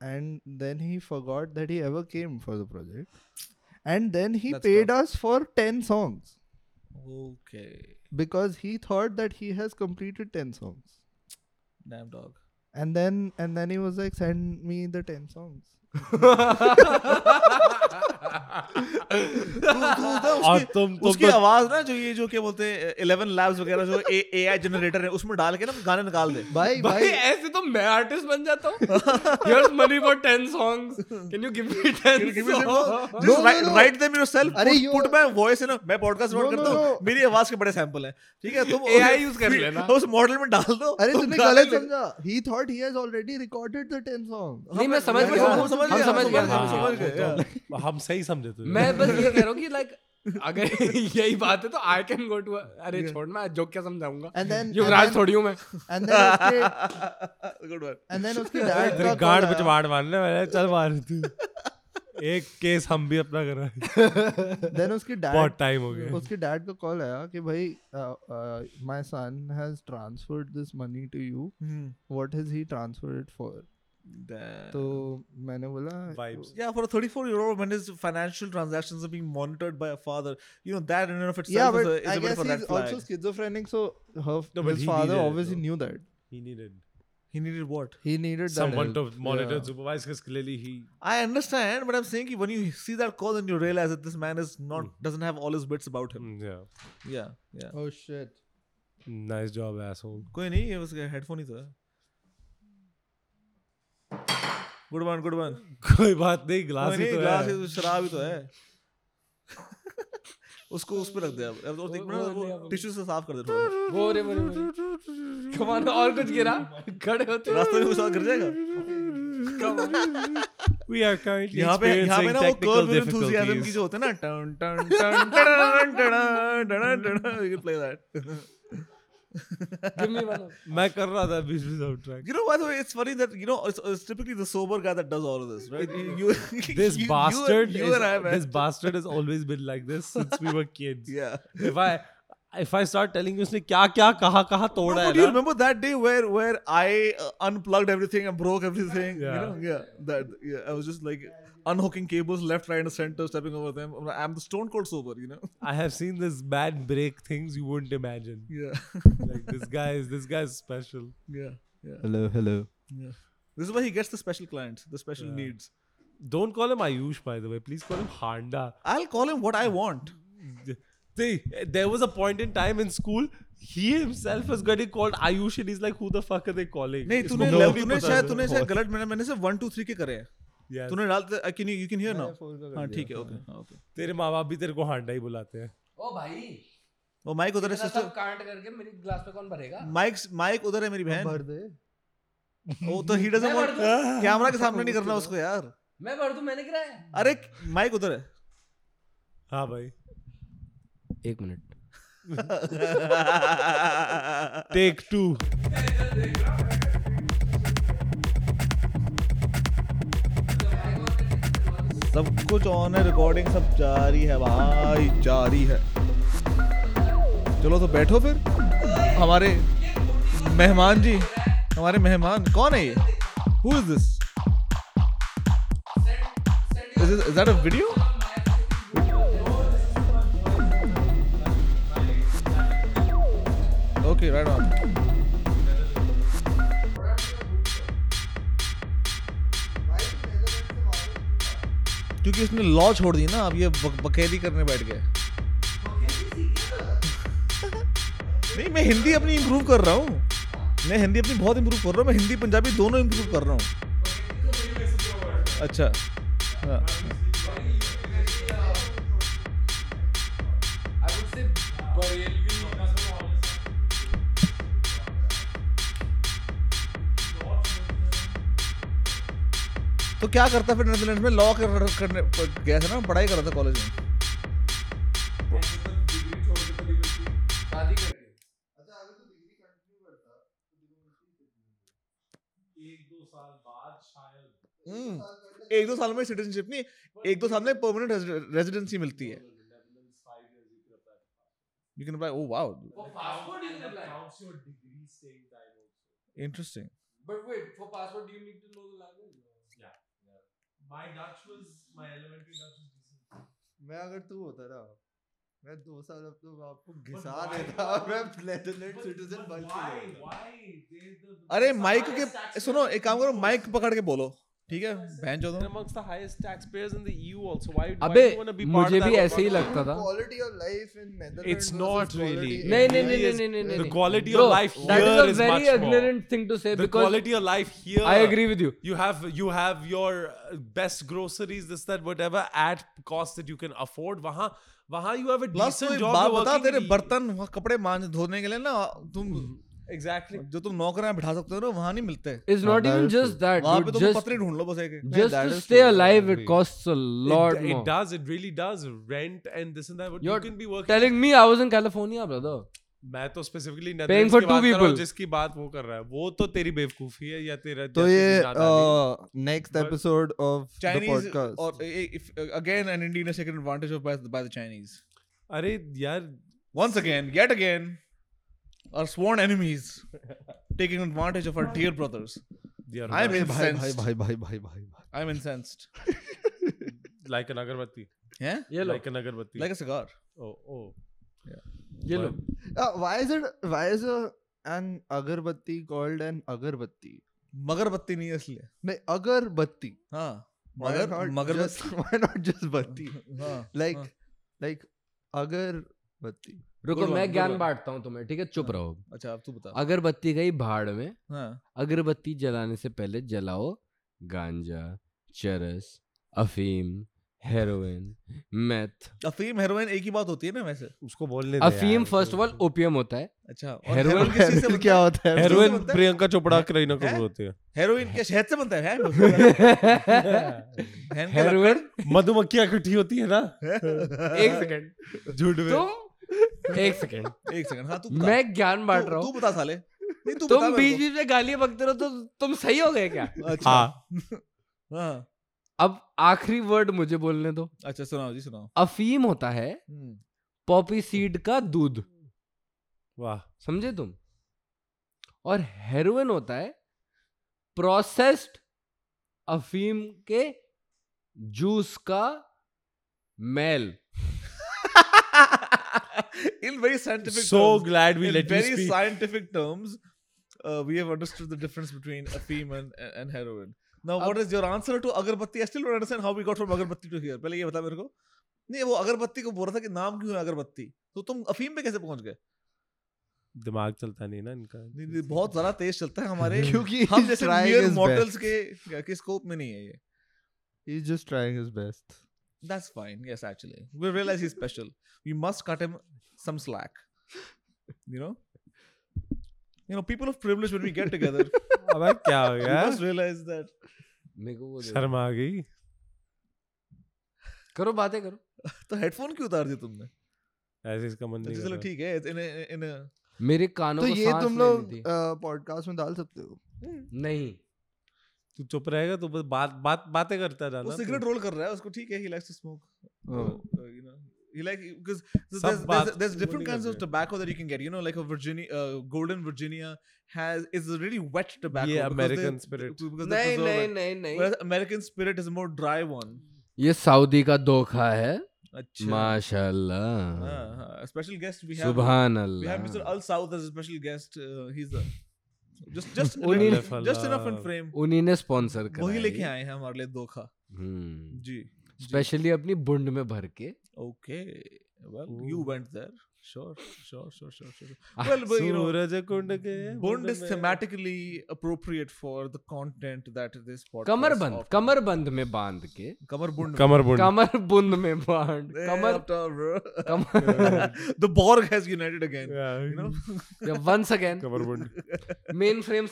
and then he forgot that he ever came for the project, and then he That's paid tough. us for ten songs. Okay. because he thought that he has completed 10 songs Damn dog. and then and then he was like send me the 10 songs [LAUGHS] [LAUGHS] और तुम उसकी तो- आवाज़ ना जो ये जो क्या बोलते हैं 11 लैब्स वगैरह जो एआई जनरेटर है उसमें डाल के ना गाने निकाल दे। भाई भाई ऐसे तो मैं आर्टिस्ट बन जाता हूँ। Here's money for 10 songs can you give me 10 write them yourself अरे पुट माय वॉइस है ना मैं पॉडकास्ट रिकॉर्ड करता हूँ। मेरी आवाज़ के बड़े सैंपल है। ठीक है तुम एआई यूज़ कर लेना। उस मॉडल में डाल दो। अरे तुमने गलत समझा। He thought he has already recorded the 10 song नहीं मैं समझ गया। हम समझ हाँ, गए हाँ, हाँ, तो- हम सही समझ। Yeah. तो मैं बस ये कह रहा हूँ कि लाइक [LAUGHS] अगर यही बात है तो आई कैन गो टू अरे छोड़ मैं जोक क्या समझाऊँगा and then युवराज थोड़ी हूँ मैं उसके [LAUGHS] Good one. and then उसके तेरे का गांड call पे आया। चमाड़ मारने वाले चल मार तू एक केस हम भी अपना कर रहे हैं [LAUGHS] then उसके dad बहुत टाइम हो गया उसके डैड का कॉल आया कि भाई my son has transferred this money to you. What has he transferred it for. तो मैंने बोला Vibes. Yeah, for a 34 year old when his financial transactions are being monitored by a father, you know, that in and of itself yeah is, but a, is I a bit guess of a red he's flag. also schizophrenic so her No, but his he father needed it, obviously though. knew that he needed He needed what? he needed that someone to help. monitor Yeah. supervise because clearly he I understand, but I'm saying ki when you see that call, then you realize that this man is not doesn't have all his bits about him. Mm, yeah Yeah, yeah. oh shit nice job asshole कोई नहीं ये उसका headphone ही तो है good one good one कोई बात नहीं glass ही तो ग्लास ही तो शराब ही तो है उसको उस पे रख दे अब और देख ना वो टिश्यू से साफ़ कर दे वो रे बोरे कमान और कुछ गिरा खड़े होते रास्ते में कुछ और गिर जाएगा वी आर currently यहाँ पे यहाँ पे ना वो कर्व एंथुसियाज्म की जो होता है ना टन टन टन टन टन टन ton play that Give [LAUGHS] me one. of- [LAUGHS] मैं कर रहा था बीच में soundtrack You know, by the way, it's funny that you know it's, it's typically the sober guy that does all of this, right? [LAUGHS] You, you This you- you- bastard, you, is, and I, man. this bastard has always been like this since we were kids. yeah. If I if I start telling you उसने क्या क्या कहा कहा तोड़ा No, है but you ना remember that day where where I uh, unplugged everything and broke everything? You Yeah. know, yeah. That yeah, I was just like unhooking cables left, right, and center, stepping over them. I'm the stone cold sober, you know. I have seen this man break things you wouldn't imagine. Yeah, Like this [LAUGHS] guy is this guy is special. yeah, yeah, Hello, hello. yeah. This is why he gets the special clients, the special Yeah. needs. Don't call him Ayush, by the way. Please call him Handa. I'll call him what I want. See, there was a point in time in school. He himself was getting called Ayush, and he's like, "Who the fuck are they calling?" नहीं इसको तूने नाम तूने पता शायद था। तूने शायद गलत मैंने मैंने सिर्फ वन टू थ्री के करे हैं Yes. तूने डाल can you can hear now हाँ ठीक है। ओके ओके तेरे माँ बाप भी तेरे को हांडा ही बुलाते हैं। ओ भाई। वो माइक उधर है सिस्टर कांट करके मेरी ग्लास पे कौन भरेगा? माइक माइक उधर है मेरी बहन। भर दे। वो तो ही डजंट वांट कैमरा के सामने नहीं [LAUGHS] करना उसको यार। मैं भर दूँ? मैंने गिराया। अरे माइक उधर है। हाँ भाई। एक मिनट। [LAUGHS] टेक टू सब कुछ ऑन है रिकॉर्डिंग सब जारी है भाई, जारी है। चलो तो बैठो फिर। हमारे मेहमान जी, हमारे मेहमान, कौन है ये? Who is this is that a video okay right on क्योंकि उसने लॉ छोड़ दी ना, अब ये बक- बकैदी करने बैठ गए नहीं, मैं हिंदी अपनी इम्प्रूव कर रहा हूँ। मैं हिंदी अपनी बहुत इम्प्रूव कर रहा हूँ, मैं हिंदी, पंजाबी दोनों इम्प्रूव कर रहा हूँ। अच्छा हाँ। तो क्या करता फिर नेदरलैंड में? लॉ कर, करने गया था ना पढ़ाई कर रहा था कॉलेज में। शादी करके हम्म, एक दो साल में सिटीजनशिप नहीं एक दो साल में परमानेंट रेजिडेंसी मिलती है। You can apply oh wow For passport you can apply. Interesting But wait, for passport do you need to know the language? My Dutch was my elementary Dutch was decent. मैं अगर तू होता ना मैं दो साल अब तो आपको घिसा देता और मैं नेदरलैंड सिटीजन बन चुका अरे माइक के सुनो एक काम करो माइक पकड़ के बोलो। ठीक है? बैन चलो अमंग्स मुझे भी ऐसे ही लगता था। इट्स नॉट रियली नहीं नहीं नहीं नहीं नहीं the quality of life here is very ignorant thing to say because quality of life here I agree with you you have you have your best groceries this that whatever at cost that you can afford वहाँ वहाँ you have a decent job बता तेरे बर्तन कपड़े मांज धोने के लिए ना तुम exactly. जो तुम नौकरियाँ बिठा सकते हो ना वहाँ नहीं मिलते। It's not even just that वहाँ पे तुम पत्र ढूंढ लो बस एक just to stay alive it costs a lot it does it really does rent and this and that you can be working telling me I was in California brother मैं तो स्पेसिफिकली नेदरलैंड्स की बात कर रहा हूँ जिसकी बात वो कर रहा है। वो तो तेरी बेवकूफ़ी है या तेरा तो ये next episode of the podcast और if again an Indian second advantage of by the Chinese अरे यार once again yet again. our sworn enemies [LAUGHS] taking advantage of our dear brothers. Dear I'm incensed. Bhai, bhai, bhai, bhai, bhai. I'm incensed. like an agarbatti. Yeah? yeah like an agarbatti. Like a cigar. Oh, oh. Yeah. Yellow. Uh, why is it why is a, an agarbatti called an agarbatti? Magarbatti nahi isliye. Nahi agarbatti. Ha. Magar magarbatti. [LAUGHS] Why not just batti? [LAUGHS] Like like agarbatti. रुको मैं ज्ञान बांटता हूँ तुम्हें ठीक है चुप रहो अच्छा अब तू बता अगरबत्ती गई भाड़ में हाँ अगरबत्ती जलाने से पहले जलाओ गांजा चरस अफीम हेरोइन मेथ अफीम हेरोइन एक ही बात होती है ना वैसे उसको बोलने दे अफीम फ़र्स्ट ऑफ़ ऑल ओपियम होता है अच्छा और हेरोइन किस से क्या होता है हेरोइन प्रियंका चोपड़ा हैं? करीना हैं? कपूर होती है हेरोइन क्या शहद से बनता है हैं? का हेरोइन मधुमक्खियाँ इकट्ठी होती है ना एक सेकंड झूठ में तुम एक सेकंड एक सेकंड हाँ तू बता। मैं ज्ञान बांट रहा तू हूँ बता साले। नहीं तू बता तुम मेरे बीच बीच में गालियाँ बकते रहो तो तुम सही हो गए क्या? अच्छा। हाँ। [LAUGHS] हाँ। अब आखिरी वर्ड मुझे बोलने दो। अच्छा सुनाओ जी सुनाओ। अफीम होता है हम्म, पॉपी सीड का दूध। वाह। समझे तुम? और हेरोइन होता है प्रोसेस्ड अफीम के जूस का मेल। In very scientific so terms, glad we in let very you very speak scientific terms, uh, we have understood the difference between afim and, and heroin. Now, what is your answer to agarbatti? I still don't understand how we got from agarbatti to here. पहले ये बता मेरे को नहीं वो अगरबत्ती को बोल रहा था कि नाम क्यों है अगरबत्ती तो तुम अफीम पे कैसे पहुँच गए दिमाग चलता नहीं ना इनका नहीं, नहीं, बहुत ज़्यादा तेज चलता है हमारे क्योंकि हम जैसे mere best. के के स्कोप में नहीं है ये He's just trying his best. That's fine. Yes, actually. We realize he's special. We must cut him some slack. You know? You know, people of privilege, when we get together, अबे क्या हो we गया must realize that. मेरे को वो दे दो। शर्म आ गई करो बातें करो तो हेडफोन क्यों उतार दिया तुमने ऐसे इसका मन नहीं अच्छा, चलो। ठीक है इन a- in a मेरे कानों तो को ये सांस तुम लेनी लोग पॉडकास्ट में डाल सकते हो नहीं तू चुप रहेगा तो बस बात बात बातें करता जाना वो सिगरेट रोल कर रहा है उसको ठीक है ही। Likes to smoke you know he like because there there is different kinds of tobacco that you can get you know like a Virginia Golden Virginia has is a really wet tobacco because American Spirit नहीं नहीं नहीं नहीं। American Spirit is more dry one ये Saudi का धोखा है। माशाल्लाह। Special guest we have सुभान अल्लाह we have mister Al South as special guest he is [LAUGHS] उन्हीं just just enough in frame. उन्हीं ने स्पॉन्सर करा वही लेके आए हैं हमारे लिए धोखा। हम्म। जी स्पेशली अपनी बुंड में भर के। Okay well you went there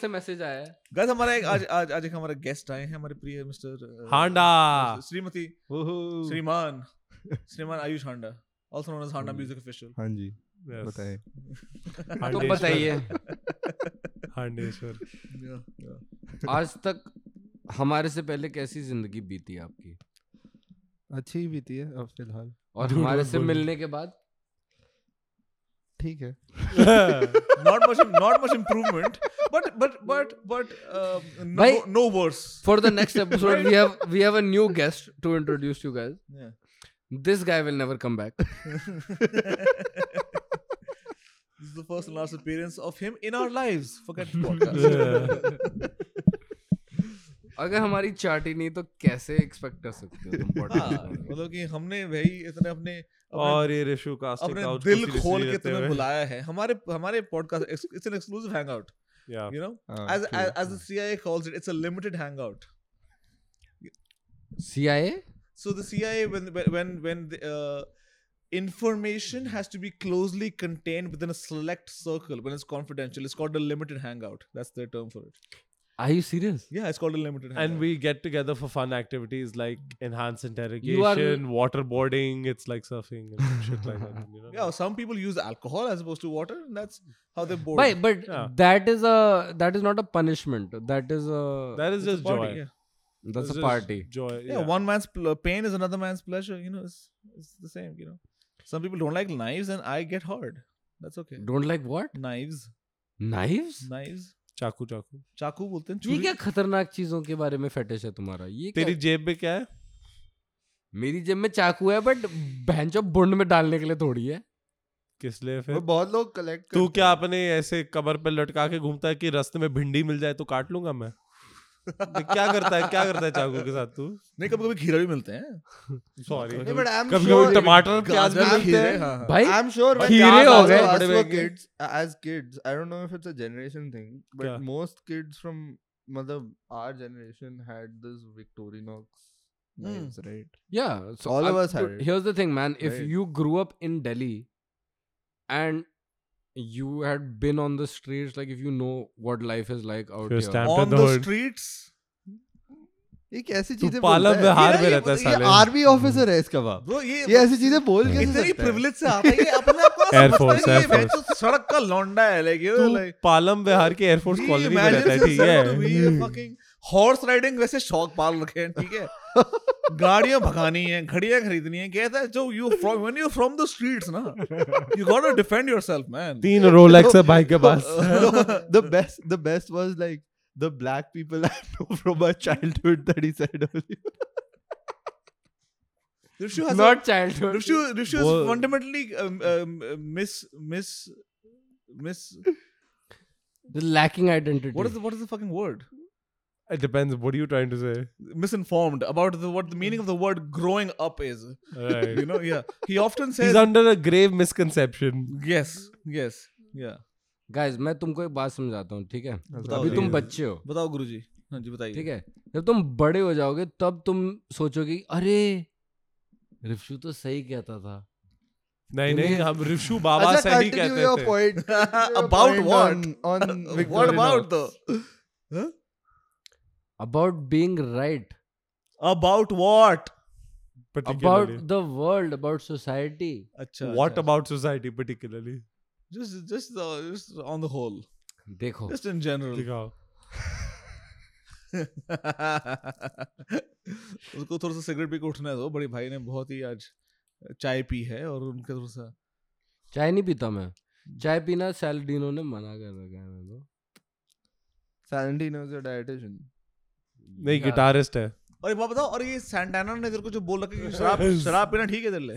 message आया [LAUGHS] [LAUGHS] हमारा गेस्ट आए हैं हमारे प्रिय मिस्टर हांडा। श्रीमती श्रीमान श्रीमान आयुष हांडा। Also known as Handa Music Official हाँ जी बताएँ तो बताइए हांडेश्वर. आज तक हमारे से पहले कैसी ज़िंदगी बीती आपकी अच्छी ही बीती है अब फ़िलहाल और हमारे से मिलने के बाद ठीक है not much not much improvement but but but but um, no, Bhai- no worse for the next episode we have we have a new guest to introduce you guys yeah this guy will never come back this the first and last appearance of him in our lives forget podcast अगर हमारी chart ही नहीं तो कैसे expect कर सकते हो तुम मतलब कि हमने वही इतने अपने और ये रेशु कास्ट अपने दिल खोल के तुम्हें बुलाया है। हमारे हमारे podcast it's an exclusive hangout you know as as the CIA calls it it's a limited hangout CIA a limited hangout CIA so the CIA when when when, when the, uh, information has to be closely contained within a select circle when it's confidential it's called a limited hangout that's their term for it are you serious yeah it's called a limited hangout and we get together for fun activities like enhanced interrogation, waterboarding. It's like surfing and [LAUGHS] shit like that. You know? yeah some people use alcohol as opposed to water and that's how they board But but Yeah. that is a that is not a punishment. That is a that is It's a just party, joy. yeah. That's It's a party. Joy. yeah, yeah. one man's pl- pain is another man's pleasure you know it's, it's the same you know some people don't like knives and i get hard that's okay Don't like what? knives Knives? knives चाकू चाकू चाकू बोलते हैं ये क्या खतरनाक चीज़ों के बारे में फेटिश है तुम्हारा ये तेरी जेब में क्या है मेरी जेब में चाकू है बट बहनचो बुंड में डालने के लिए थोड़ी है किस लिए फिर बहुत लोग कलेक्ट तू क्या अपने ऐसे कमर पे लटका के घूमता है कि रास्ते में भिंडी मिल जाए तो काट लूँगा मैं क्या करता है क्या करता है चाकू के साथ तू? नहीं कभी कभी खीरा भी मिलते हैं। सॉरी कभी कभी टमाटर प्याज भी मिलते हैं। भाई आई एम श्योर खीरे हो गए। बड़े बड़े kids as kids I don't know if it's a generation thing but most kids from मतलब our generation had this Victorinox Names, mm. right? Yeah so all of us here's the thing man. If right. you grew up in delhi and you had been on the streets, like if you know what life is like out You're here. stamped on in the the hood. streets? ये कैसी तू चीज़ें पालम विहार में रहता है साले। Army officer है इसका बाप। ब्रो ये ये ऐसी चीज़ें बोल कैसे इतनी सकता है? प्रिविलेज से आता है ये अपने आप को [LAUGHS] Air समझता Force, है Air ये Force. तो सड़क का लौंडा है लाइक यू तू लाइक पालम विहार के एयरफोर्स कॉलोनी में रहता है ठीक है। हॉर्स राइडिंग वैसे शौक पाल रखे हैं ठीक है। गाड़ियां भगानी है घड़ियां खरीदनी है कहता है जो you from when you from the streets ना you got to defend yourself man तीन रोलेक्स है भाई के पास the best the best was like the black people I know from my childhood that he said earlier. Rishu has Not a, childhood. Rishu, Rishu is वो- fundamentally um, um, miss miss miss The lacking identity. what is the, what is the fucking word It depends. What are you trying to say? misinformed about the, what the meaning of the word growing up is Right. you know yeah he often says He's under a grave misconception. yes yes yeah Guys, मैं तुमको एक बात समझाता हूँ ठीक है अभी तुम बच्चे हो बताओ गुरुजी हाँ जी बताइए ठीक है जब तुम बड़े हो जाओगे तब तुम सोचोगे अरे रिफ्शु तो सही कहता था नहीं नहीं हम रिशु बाबा अच्छा, से ही continue कहते your थे point. Continue your About point what? On, on what Victorinox. About being right about what about the world about society अच्छा what about society particularly just just on the whole देखो just in general उसको थोड़ा सा cigarette भी उठने दो बड़ी भाई ने बहुत ही आज चाय पी है और उनके थोड़ा सा चाय नहीं पीता मैं। चाय पीना सैलडिनो ने मना कर रखा है मेरे को। सैलडिनो इज़ नहीं गिटारिस्ट है। और एक बात बताओ और ये सैंटाना ने अगर कुछ बोल रखा कि शराब [LAUGHS] शराब पीना ठीक है दिल ले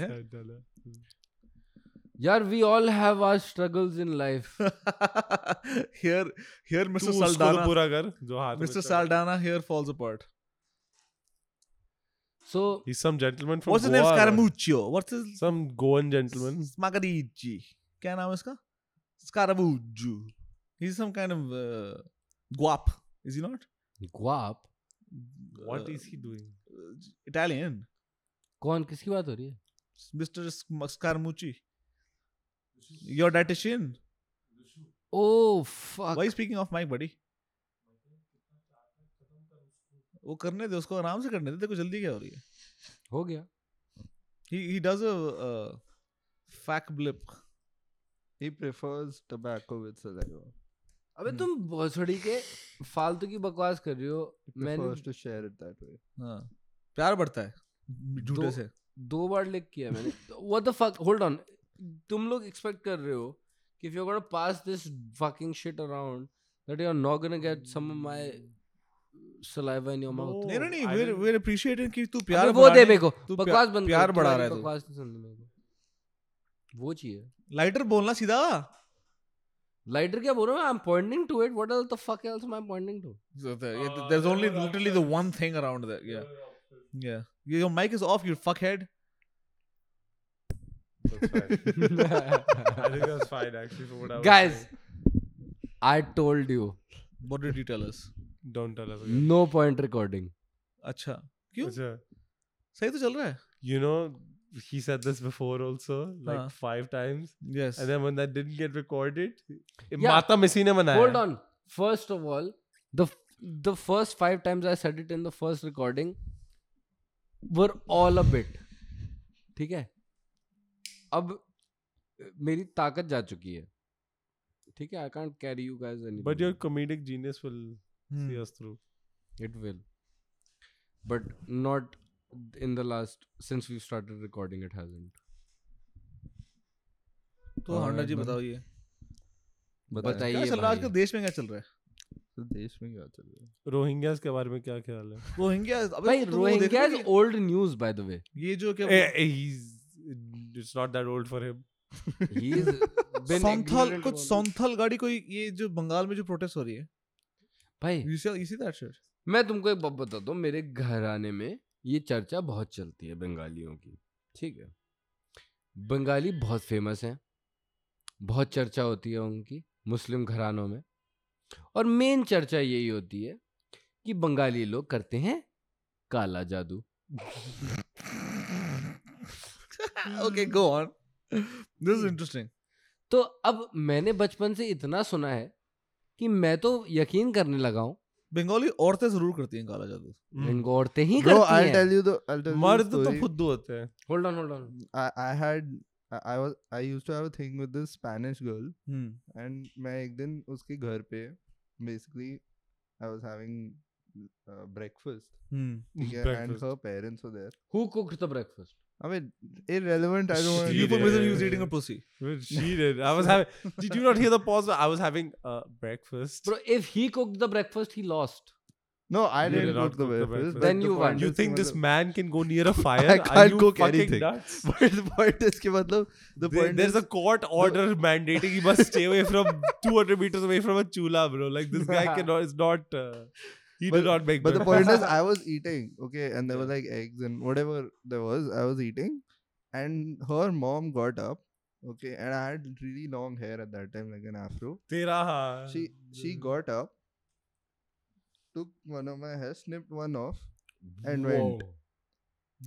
यार we all have our struggles in life here here mister Saldanha पूरा कर जो हाथ mister Saldanha here falls apart so he some gentleman from what's his name Scaramucci what's his some Goan gentleman स्मगरीजी क्या नाम है उसका Scaramucci he some kind of gwap is he not gwap What Uh, is he doing? uh, Italian कौन किसकी बात हो रही है Mr. Sc- Scaramucci your dietitian oh fuck why are you speaking off mic buddy वो करने दे उसको आराम से करने दे देखो जल्दी क्या हो रही है हो गया he he does a uh, fact blip He prefers tobacco with saliva. अबे तुम भोसड़ी के फालतू की बकवास कर रही हो। मैंने to share it that way. हाँ। प्यार बढ़ता है झूठे से। दो बार लिख किया मैंने। What the fuck hold on तुम लोग एक्सपेक्ट कर रहे हो कि if you are gonna pass this fucking shit around that you are not gonna get some of my saliva in your mouth नहीं नहीं I we're didn't- we're appreciating कि तू प्यार वो दे मेरे को बकवास बंद प्यार बढ़ा रहा है तू। बकवास नहीं सुननी मेरे को वो चाहिए। लाइटर बोलना सीधा। लाइटर क्या बोल रहा हूँ I am pointing to it what else the fuck else I am pointing to So the- yeah, there's only literally the one thing around there yeah yeah your mic is off you fuckhead That's fine. I think that's fine actually for what I was guys saying. I told you what did you tell us Don't tell us again. no point recording अच्छा क्यों अच्छा, सही तो चल रहा है You know, he said this before also, like हाँ. five times. yes And then when that didn't get recorded, Yeah. Mata Missy ने मनाया. hold on first of all the the first five times i said it in the first recording were all a bit ठीक है अब मेरी ताकत जा चुकी है ठीक है I can't carry you guys any But your comedic genius will Hmm. see us through. it will but not in the last since we started recording it hasn't. तो हांडा जी बताओ ये। बताइए क्या चल रहा है आजकल? देश में क्या चल रहा है? तो देश में क्या चल रहा है? रोहिंग्यास के बारे में क्या ख्याल है? रोहिंग्या अबे भाई तुम वो देख Rohingya is old news by the way ये जो क्या he's it's not that old for him. He is [LAUGHS] been सौंथल कुछ about गाड़ी कोई ये जो बंगाल में जो प्रोटेस्ट हो रही है। भाई you see you see that shit? मैं तुमको एक बात बताता हूँ मेरे घर आने में ये चर्चा बहुत चलती है बंगालियों की ठीक है। बंगाली बहुत फ़ेमस हैं बहुत चर्चा होती है उनकी मुस्लिम घरानों में और मेन चर्चा यही होती है कि बंगाली लोग करते हैं काला जादू। Go on. This is interesting. तो अब मैंने बचपन से इतना सुना है कि मैं तो यकीन करने लगा हूँ बंगाली औरतें ज़रूर करती हैं काला जादू। औरतें ही करती हैं। I tell you the I tell you मर्द तो फुद्दू होते हैं। Hold on hold on I had I was I used to have a thing with this Spanish girl and मैं एक दिन उसके घर पे basically I was having breakfast and her parents were there who cooked the breakfast I mean irrelevant I don't want you She for reason he was did. eating a pussy [LAUGHS] Well, she did. I was having. Did you not hear the pause? I was having uh, breakfast. Bro, if he cooked the breakfast, he lost. No, I You didn't did not cook the cook the breakfast. breakfast. but Then the you point won. you is think कि this मतलब- man can go near a [LAUGHS] fire? I Are can't you cook fucking anything. [LAUGHS] nuts? But the point is कि मतलब the There- point there's is a court order mandating he must stay away from 200 meters away from a chula, bro. Like this guy cannot. Is not. Uh, he but, did not make. But the point is, [LAUGHS] I was eating, okay, and there yeah. were like eggs and whatever there was. I was eating, and her mom got up, okay, and I had really long hair at that time, like an afro. Tera She she got up, took one of my hair, snipped one off, and Whoa. went.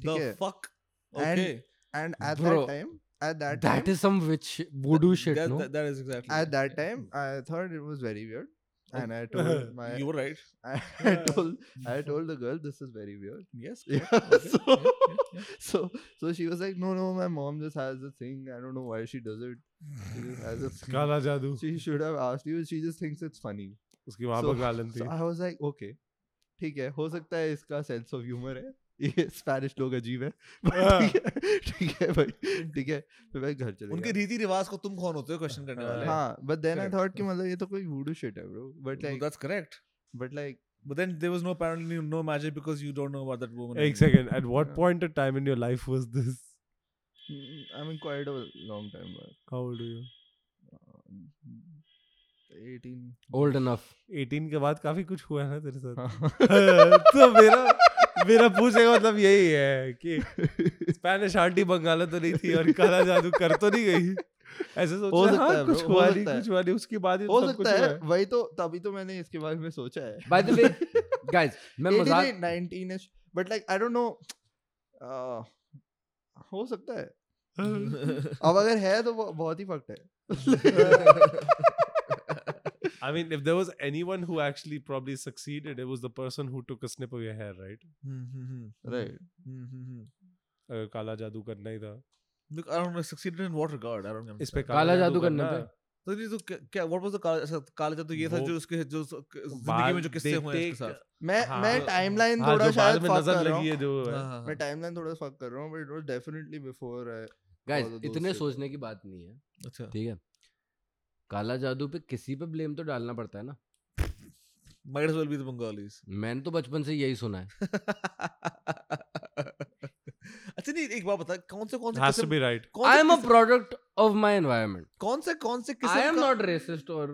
The okay. fuck. Okay. And, and at Bro. that time, at that, time, that is some witch voodoo that, shit. That, no? that is exactly. At that time, I thought it was very weird. And I told my, you were right I, told, I told the girl, this is very weird. yes Yeah, okay, so, yeah, yeah, so so she was like, no, no, my mom just has a thing. I don't know why she does it. She just has a thing. Kala jadoo. She should have asked you. She just thinks it's funny. उसकी So- बंगालन So थी. I was like, okay, ठीक है, हो सकता है इसका sense of humour है. ये स्पेनिश लोग अजीब है. ठीक है, भाई, ठीक है. फिर मैं घर चले उनके रीति रिवाज को तुम कौन होते हो क्वेश्चन करने वाले हाँ, but then I Correct. thought कि मतलब ये तो कोई voodoo shit है, bro. But No, like, that's correct but like, but then there was no apparently no magic because you don't know about that woman एक second. At what Yeah. point of time in your life was this? mm, I mean, quite a long time back. How old are you? Uh, 18. Old enough. 18 के बाद काफ़ी कुछ हुआ है ना तेरे साथ. हाँ. तो मेरा मेरा पूछने का मतलब यही है कि स्पेनिश आंटी बंगाला तो नहीं थी और काला जादू कर तो नहीं गई। ऐसे सोच हो सकता हाँ, है कुछ हुआ नहीं कुछ हुआ नहीं उसके बाद हो सकता है वही तो तभी तो मैंने इसके बारे में सोचा है। By the way, [LAUGHS] guys, मैं मज़ाक नहीं, 19 ish but like I don't know हो सकता है। [LAUGHS] अब अगर है तो बहुत ही फक्ट है। [LAUGHS] I mean, if there was anyone who actually probably succeeded, it was the person who took a snip of your hair, right? Hmm, hmm, hmm. Hmm, hmm, hmm. अगर काला जादू करना ही था Look, I don't know succeeded in what regard I don't know इस पे काला जादू करने पे? तो ये तो क्या- what was the काला अच्छा, काला जादू ये था जो उसके जो ज़िंदगी में जो किस्से हुए हैं उसके साथ मैं हाँ, मैं हाँ, टाइमलाइन हाँ, थोड़ा जो शायद fuck कर रहा लगी हूँ है जो हाँ, हाँ, मैं हाँ. टाइमलाइन थोड़ा फक कर रहा हूँ but it was definitely before guys इतने सोचने की बात नहीं है अच्छा ठीक है काला जादू पे किसी पे ब्लेम तो डालना पड़ता है ना। might as well be the Bengalis मैंने तो बचपन से यही सुना है। [LAUGHS] अच्छा नहीं एक बात बता कौन से कौन से किस्म be right. कौन I am a product of my environment कौन से कौन से किस्म आई एम नॉट रेसिस्ट और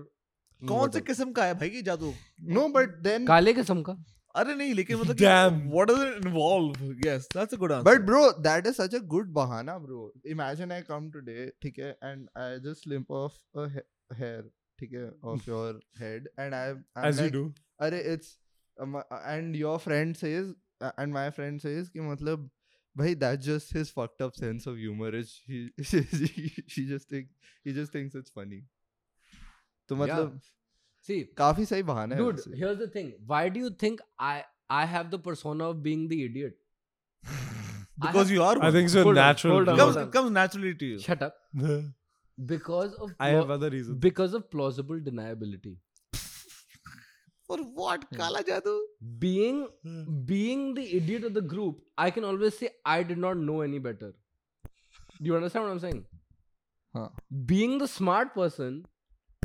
कौन से किस्म का है भाई ये जादू? नो बट देन काले किस्म का। अरे नहीं लेकिन मतलब Damn. What does it involve yes that's a good answer But bro, that is such a good bahana, bro. Imagine I come today, ठीक है, and I just limp off a ha- hair, ठीक है, of your head, and I, I'm as you do अरे it's, um, and your friend says, uh, and my friend says कि मतलब, भाई that's just his fucked up sense of humor. Is he, he, he just think, he just thinks it's funny. तो मतलब सी काफ़ी सही बहाना है dude वैसे। here's the thing why do you think i i have the persona of being the idiot because you are I think so Hold on, natural hold on, comes comes naturally to you shut up because of I have other reasons. because of plausible deniability. [LAUGHS] For what? Hmm. Kala jadoo? Being hmm. being the idiot of the group i can always say i did not know any better. Do you understand what i'm saying? Huh. being the smart person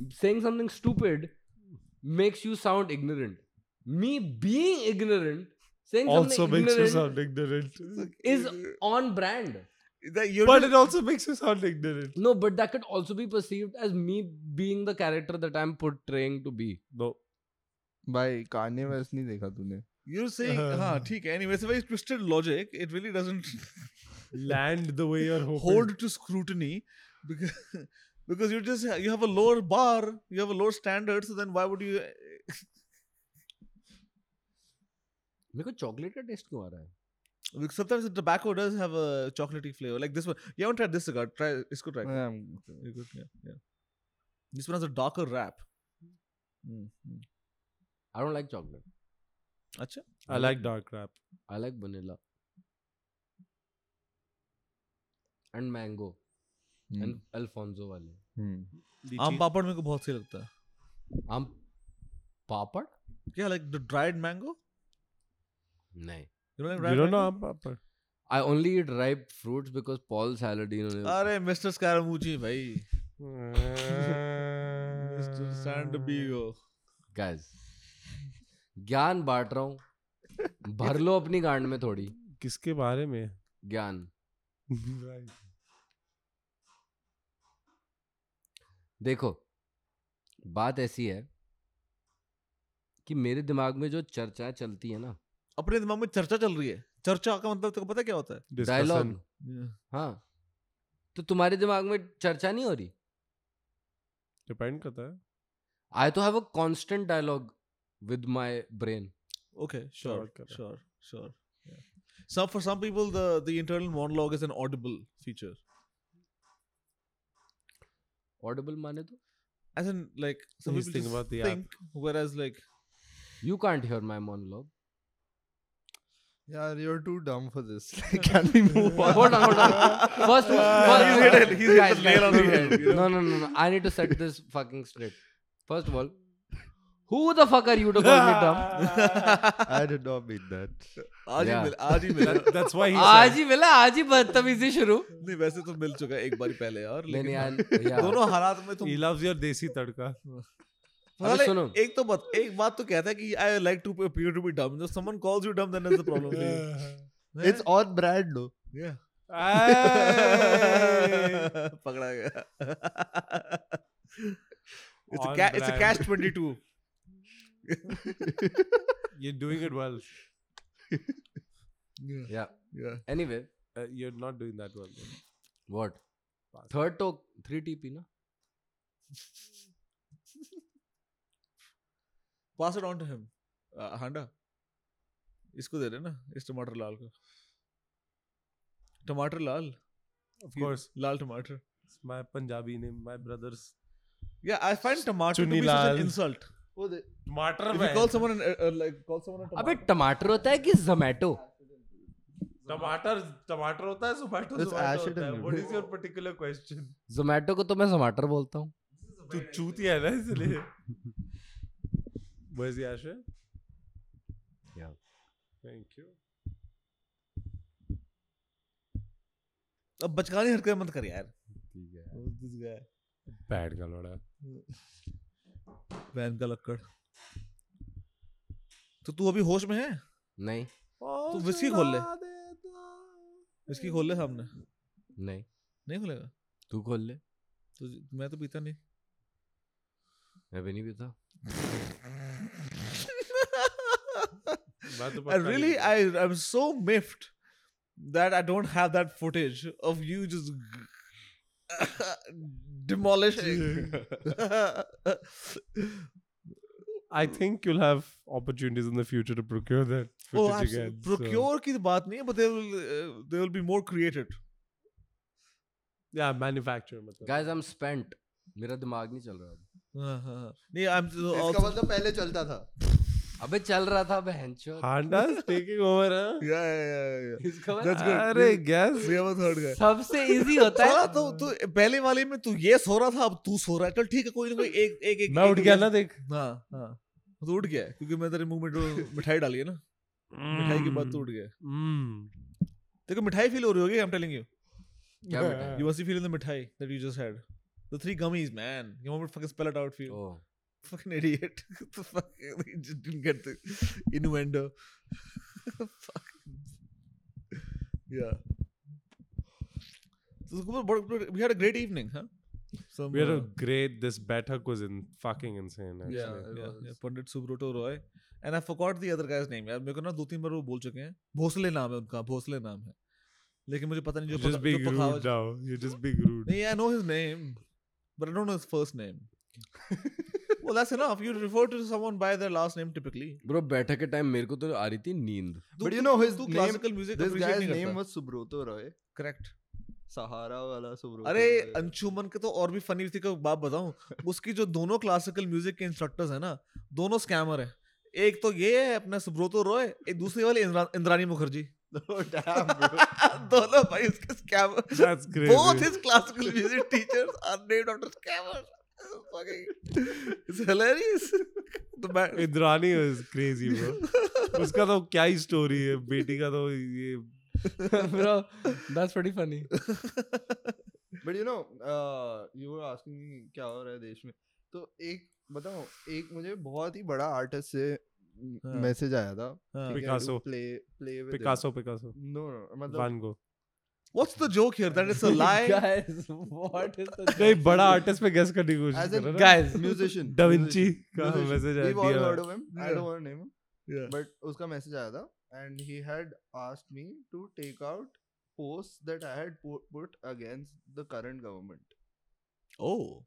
saying something stupid makes you sound ignorant. Me being ignorant saying also something makes you sound ignorant. Is on brand that you're but just- it also makes you sound ignorant no but that could also be perceived as me being the character that i'm portraying to be no भाई Kanye West नहीं देखा तूने you're saying हाँ ठीक है anyway it's a very twisted logic it really doesn't land the way you're hoping hold to scrutiny because [LAUGHS] because you just you have a lower bar you have a lower standard so then why would you मेरे को chocolate का test क्यों आ रहा है because sometimes the tobacco does have a chocolatey flavor like this one you haven't tried this cigar try it's good try Um, you good yeah yeah this one has a darker wrap Mm, mm. I don't like chocolate. अच्छा I like dark rap. I like vanilla. And mango. Hmm. And Alfonso wale. आम पापड़ मेरे को बहुत सही लगता है आम पापड़ क्या लाइक द ड्राइड मैंगो नहीं you don't like ripe. You don't know mango? I'm Papa. I only eat ripe fruits because Paul Saladino ने अरे मिस्टर स्कैरामूची भाई मिस्टर सैंड guys ज्ञान बांट रहा हूँ भर लो अपनी गांड में थोड़ी किसके बारे में ज्ञान देखो बात ऐसी है कि मेरे दिमाग में जो चर्चाएँ चलती है ना अपने दिमाग में चर्चा चल रही है। चर्चा का मतलब तुमको पता क्या होता है? डायलॉग हाँ। तो तुम्हारे दिमाग में चर्चा नहीं हो रही? डिपेंड करता है। आई तो have a constant dialogue with my brain okay sure sure sure some for some people the the internal monologue is an audible feature audible माने तो? As in like some people just think whereas like you can't hear my monologue Yeah, you're too dumb for this. [LAUGHS] Can we move [LAUGHS] on? hold on, hold on. First, [LAUGHS] first He's hit it- he's hit guys, the nail guys, on the no, head, you know? No, no, no, no. I need to set this fucking straight. First of all, who the fuck are you to call me dumb? I did not mean that. आज ही Yeah. मिल आज ही मिला That's why he आज said. ही मिला आज ही बदतमीजी शुरू नहीं वैसे तो मिल चुका है एक बार पहले यार नहीं नहीं लेकिन यार दोनों हालात में तुम He loves your desi tadka. नहीं, सुनो। एक तो बात एक बात तो कहता है कि I like to appear to be dumb if someone calls you dumb then there's a problem for you It's on brand, though. yeah Aye. पकड़ा गया it's a On ca- it's a brand. catch 22 You're doing it well. yeah yeah yeah anyway Uh, you're not doing that well. though. what third to 3 TP ना pass it on to him uh, हांडा इसको दे दे ना इस टमाटर लाल को टमाटर लाल Of course. लाल टमाटर It's my Punjabi name. My brother's. yeah I find tomato to Chuni be such an insult Tomato. if you call someone an, uh, uh, like call someone a अबे tomato टमाटर होता है कि Zomato Tomato. Tomato होता है acid होता है. noodles. is your particular question? Zomato को तो मैं जोमाटर बोलता हूँ तू चूतिया है ना इसलिए. Where's the Asher? Yeah. Thank you. अब बचकानी हरकत मत कर यार। ठीक है। this guy Bad का लौड़ा. वैन का लक्कड़। तो तू अभी होश में है? नहीं। तू विस्की खोल ले। इसकी खोल ले सामने। नहीं। नहीं खोलेगा? तू खोल ले। तो मैं तो पीता नहीं। मैं भी नहीं पीता। [LAUGHS] मैं तो I पक्का really, नहीं I I'm so miffed that I don't have that footage of you just [LAUGHS] demolishing. [LAUGHS] I think you'll have opportunities in the future to procure that oh, footage absolutely. again. so- Procure की तो बात नहीं है, but they will uh, they will be more created. Yeah, manufacture मतलब. Guys I am spent मेरा दिमाग नहीं चल रहा अब हाँ, हाँ, हाँ. नहीं, I'm इसका मतलब पहले चलता था अबे चल रहा था बहनचोद Honda's taking over, [LAUGHS] huh? yeah, yeah, yeah, yeah. इसका That's good. अरे. We have a third guy. सबसे इजी होता है तो तू पहले वाले में तू ये सो रहा था अब तू सो रहा है चल ठीक है कोई ना कोई एक एक एक मैं उठ गया ना देख. हाँ हाँ तो उठ गया क्योंकि मैं तेरे मुँह में मिठाई डाली है ना मिठाई के बाद तो उठ गया. देखो मिठाई फील हो रही होगी आई एम टेलिंग यू क्या बेटा You must be feeling the mithai that you just had. The three gummies, man. You want me to fucking spell it out for you? Oh Fucking idiot. the fuck? You just didn't get the innuendo. fuck. Yeah. We had a great evening, huh? Some, We had uh, a uh, great. This Baithak was in fucking insane. Actually. yeah, it yeah, was. yeah. Pandit Subroto Roy. And I forgot the other guy's name. यार मेरे को ना दो तीन बार वो बोल चुके हैं भोसले नाम है उनका भोसले नाम है लेकिन मुझे पता नहीं जो You're just being जो rude now. You're just being rude. Nee, I know his name, but I don't know his first name. well, that's enough. You refer to someone by their last name typically. Bro बैठक के time मेरे को तो आ रही थी नींद But you know his name- classical music This guy's name करता. was Subroto Roy. correct. सहारा वाला सुब्रोतो अरे अंशुमन के तो और भी फनी थी का बात बताऊँ उसकी जो दोनों क्लासिकल म्यूज़िक के इंस्ट्रक्टर्स है ना दोनों स्कैमर है एक तो ये है अपना सुब्रोतो रॉय एक दूसरी वाली इंद्रा, इंद्रानी मुखर्जी [LAUGHS] दोनों भाई उसके scammer both his classical music teachers are named after scammer उसका तो क्या ही स्टोरी है बेटी का तो ये। That's pretty funny but you know you were asking क्या हो रहा है देश में। तो एक बताओ एक मुझे बहुत ही बड़ा आर्टिस्ट से मैसेज आया था Picasso play play with Picasso Picasso no no मतलब one go what's the joke here that is a lie guys what is the कोई बड़ा आर्टिस्ट पे गेस कर रहा है गाइस म्यूजिशियन डाविंची का मैसेज आया था we all heard him I don't know name but उसका मैसेज आया था and he had asked me to take out post that I had put against the current government oh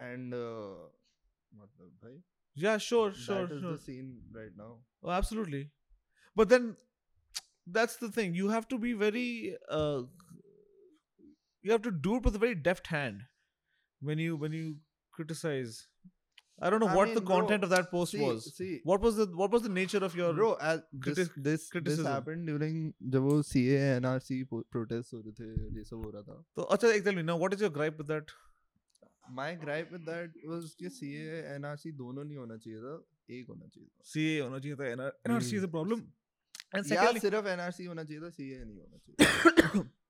and मतलब भाई yeah sure sure that is sure the scene right now Oh, absolutely. But then that's the thing. You have to be very uh you have to do it with a very deft hand when you when you criticize. I don't know I what mean, the bro, content of that post see was. see What was the what was the nature of your bro as criti- this this this criticism. happened during जब वो CA NRC protests हो रहे थे और ये सब हो रहा था So, acha, ek tell me now, what is your gripe with that? My gripe with that was कि सीए एनआरसी दोनों नहीं होना चाहिए था एक होना चाहिए था सीए होना चाहिए था NRC is a problem and secondly सिर्फ़ एनआरसी होना चाहिए था सीए नहीं होना चाहिए [COUGHS]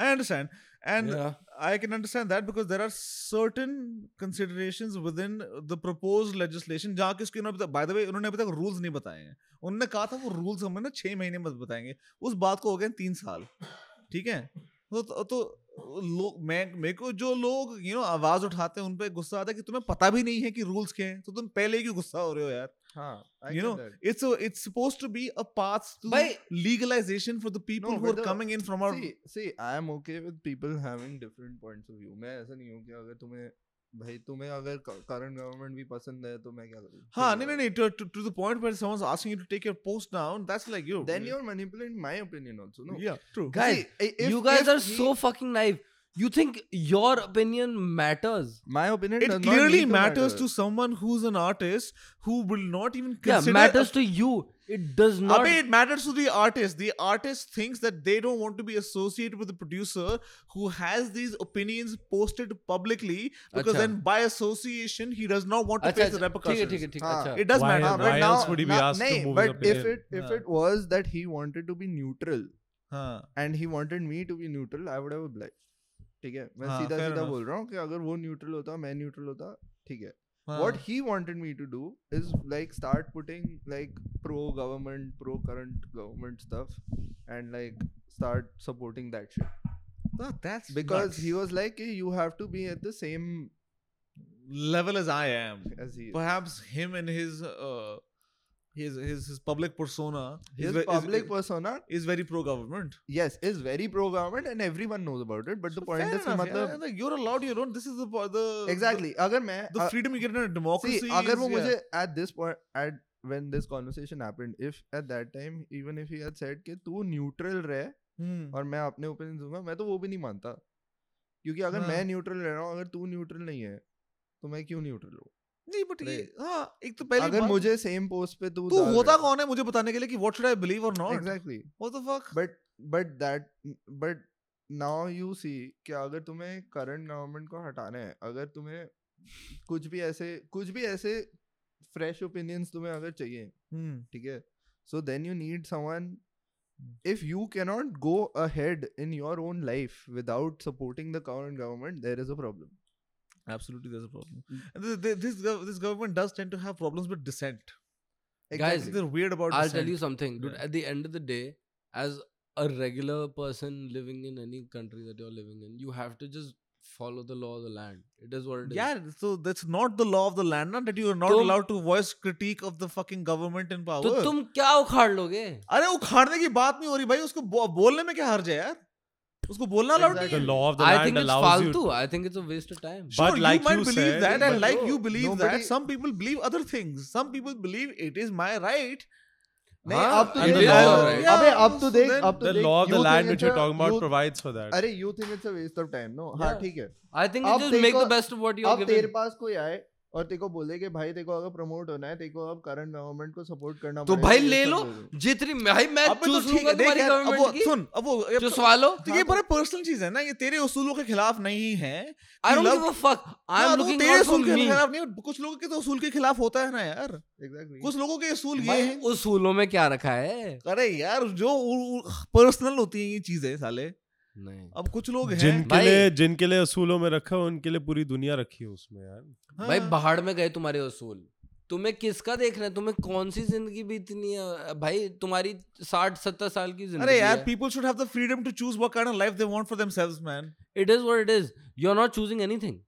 I understand, and yeah. I can understand that because there are certain considerations within the proposed legislation. जहाँ कि उसकी उन्होंने by the way उन्होंने अभी तक rules नहीं बताए हैं. उन्होंने कहा था वो rules हमें ना छह महीने में बताएँगे. उस बात को हो गए तीन साल. ठीक है? तो, तो, तो मेरे को जो लोग यू नो आवाज़ उठाते हैं उन पे गुस्सा आता है कि तुम्हें पता भी नहीं है कि रूल्स क्या हैं तो तुम पहले क्यों गुस्सा हो रहे हो यार? You know it's it's suppose to be a path to legalisation for the people who are coming in from our see I am okay with people having different points of view मैं ऐसा नहीं हूँ कि अगर तुम्हें भाई तुम्हें अगर करंट गवर्नमेंट भी पसंद है तो मैं क्या करूँ? हाँ नहीं नहीं to to the point where someone is asking you to take your post down that's like you then you are manipulating my opinion also no या true guys you guys are so fucking naive You think your opinion matters? My opinion it clearly matters to, matter. to someone who's an artist who will not even consider. Yeah, matters a, to you. It does not. Abhi, it matters to the artist. The artist thinks that they don't want to be associated with a producer who has these opinions posted publicly because achha. then, by association, he does not want to achha, face the repercussions. Theek, theek, theek, it does why, matter. Why but now, would he be asked nah, to move But if it if yeah. it was that he wanted to be neutral, huh. and he wanted me to be neutral, I would have obliged. ठीक है मैं हाँ, सीधा सीधा बोल रहा हूँ कि अगर वो न्यूट्रल होता मैं न्यूट्रल होता ठीक है हाँ. what he wanted me to do is like start putting like pro government pro current government stuff and like start supporting that shit Ah, that's because nuts. he was like "Hey, you have to be at the same level as I am. as he Perhaps is. Him and his uh, his his his public persona his is- public is, persona is very pro government. yes is very pro government and everyone knows about it but so the point is कि मतलब like you're allowed your own. This is the the exactly अगर मैं the, the uh, freedom you get in a democracy. See, अगर is- वो yeah. at this point at when this conversation happened, if at that time even if he had said कि तू neutral रह Hmm. और मैं अपने opinion दूँगा मैं तो वो भी नहीं मानता क्योंकि अगर हाँ. मैं न्यूट्रल रह रहा हूँ अगर तू न्यूट्रल नहीं है तो मैं क्यों न्यूट्रल हूँ नहीं बट ये हाँ एक तो पहली अगर मुझे सेम पोस्ट पे तू तू होता कौन है मुझे बताने के लिए कि व्हाट शुड आई बिलीव और not exactly what the fuck but but that but now you see कि अगर तुम्हें करंट गवर्नमेंट को हटाना है अगर तुम्हें कुछ भी ऐसे कुछ भी ऐसे फ्रेश ओपिनियंस तुम्हें अगर चाहिए हम्म। ठीक है? So then you need someone if you cannot go ahead in your own life without supporting the current government there is a problem. absolutely there's a problem Mm. and th- th- this gov- this government does tend to have problems with dissent I Guys, think they're weird about I'll dissent. tell you something, dude. Yeah. At the end of the day, as a regular person living in any country that you're living in, you have to just follow the law of the land. It is what it is. yeah so that's not the law of the land not that you are not तुम- allowed to voice critique of the fucking government in power तो तुम क्या उखाड़ लोगे अरे उखाड़ने की बात नहीं हो रही भाई उसको बो- बोलने में क्या हर्ज है यार उसको बोलना अलाउड नहीं The है law of the I land think it's allows you. faltu. I think it's a waste of time. Sure, But like you might you believe said- that, and but like bro, you believe that, nobody- some people believe other things. Some people believe it is my right. नहीं हाँ, अब तो देख अब-. अबे तो देख अब तो The देख law of the you land think which you're it's a- talking about you- provides for that. अरे you think it's a waste of time no हाँ. ठीक है I think अब you just तेरे make the को- best of what you're अब तेरे. पास कोई आए और तेरे को बोले कि भाई तेरे को अगर प्रमोट होना है तेरे को अब करंट गवर्नमेंट को सपोर्ट करना तो भाई ले लो जितनी भाई मैं तो चूज़ ठीक लूँगा है तुम्हारी गवर्नमेंट की। सुन अब वो ये- चुसवा लो। तो ये बड़ा पर्सनल चीज़ है ना ये तेरे उसूलों के खिलाफ नहीं है I don't give a fuck I हाँ, एम तो लुकिंग तेरे उसूल के खिलाफ नहीं कुछ लोगों के तो उसूल के खिलाफ होता है ना यार. कुछ लोगों के उसूल ये हैं। उसूलों में क्या रखा है? अरे यार जो पर्सनल होती है ये चीज़ें साले। अब कुछ लोग हैं। जिनके लिए जिनके लिए असूलों में रखा उनके लिए पूरी दुनिया रखी है उसमें यार। हाँ। भाई बाहर में गए तुम्हारे असूल। तुम्हें किसका देख रहे तुम्हें कौन सी ज़िंदगी बीतनी है? भाई तुम्हारी साठ सत्तर साल की ज़िंदगी अरे यार people should have the freedom to choose what kind of life they want for themselves man it is what it is you are not choosing anything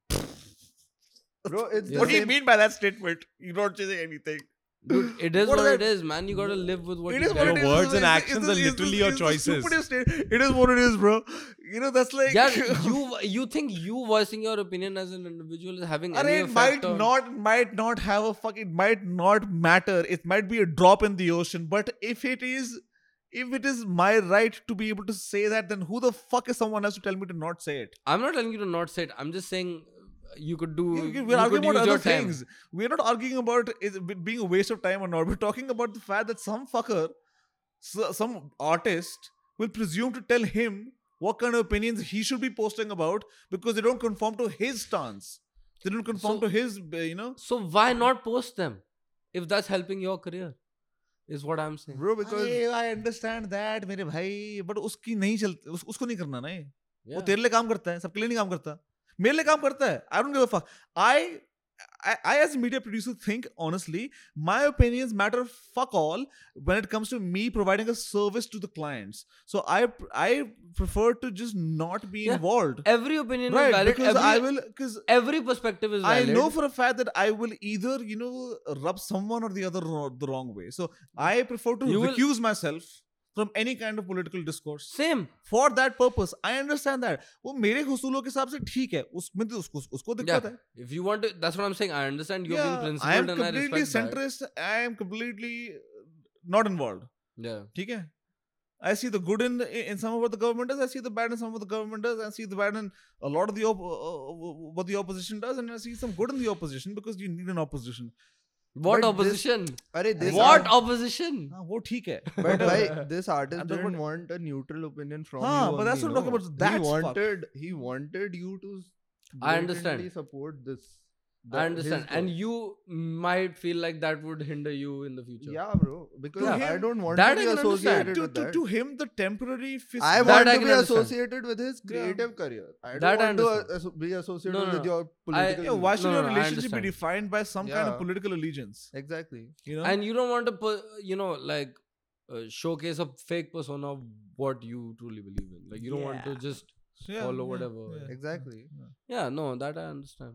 bro it's what do you mean by that statement you are not choosing anything Dude, it is What what, is it that? is man you gotta live with what it you is what get. it Your is. words and It's- actions it's- are it's- literally it's- your choices. stupidest state. It is what it is, bro. You know, that's like. yeah [LAUGHS] you you think you voicing your opinion as an individual is having Arey, any it might on not might not have a fuck. It might not matter. It might be a drop in the ocean. But if it is, if it is my right to be able to say that, then who the fuck is someone else to tell me to not say it? i'm not telling you to not say it i'm just saying you could do You- you- you We're arguing could about use other your time. things. We're not arguing about is it being a waste of time or not. We're talking about the fact that some fucker, s- some artist, will presume to tell him what kind of opinions he should be posting about because they don't conform to his stance. They don't conform So- to his, uh, you know. so why not post them if that's helping your career is what i'm saying Bro, because अरे, I understand that मेरे भाई but उसकी नहीं चलती उस, उसको नहीं करना ना ये वो Yeah. तेरे लिए काम करता है सबके लिए नहीं काम करता मेरे लिए काम करता है I don't give a fuck I I, I as a media producer think honestly my opinions matter fuck all when it comes to me providing a service to the clients so i i prefer to just not be Yeah. involved every opinion right is valid because every, i will because every perspective is I valid know for a fact that I will either, you know, rub someone or the other ro- the wrong way. So I prefer to You will- recuse myself from any kind of political discourse. same For that purpose, I understand that. वो मेरे हुसूलों के हिसाब से ठीक है उसमें तो उसको उसको दिक्कत है if you want to that's what i'm saying i understand you're being Yeah, principled I am and i completely respect that. centrist. I am completely uh, not involved. yeah ठीक है I see the good in in some of what the government does. I see the bad in some of what the government does. I see the bad in a lot of the op- uh, uh, what the opposition does, and I see some good in the opposition because you need an opposition. What But this- opposition अरे this what art- opposition हाँ, वो ठीक है. But why this artist didn't want a neutral opinion from हाँ, you. but that's what I'm talking about. That's he wanted he wanted you to I understand. support this. I understand and you might feel like that would hinder you in the future yeah, bro. Because To I don't want that to I be associated To, with to, that. to him, the temporary fist. I That want I to can be understand. associated with his creative career. I don't That I want to understand. be associated No, no, with no. your political. yeah, why should No, your no, I relationship be defined by some kind of political allegiance? exactly. You know? and you don't want to put you know like uh, showcase a fake persona of what you truly believe in like you don't want to just yeah, follow yeah, whatever. yeah. Exactly. yeah no that i understand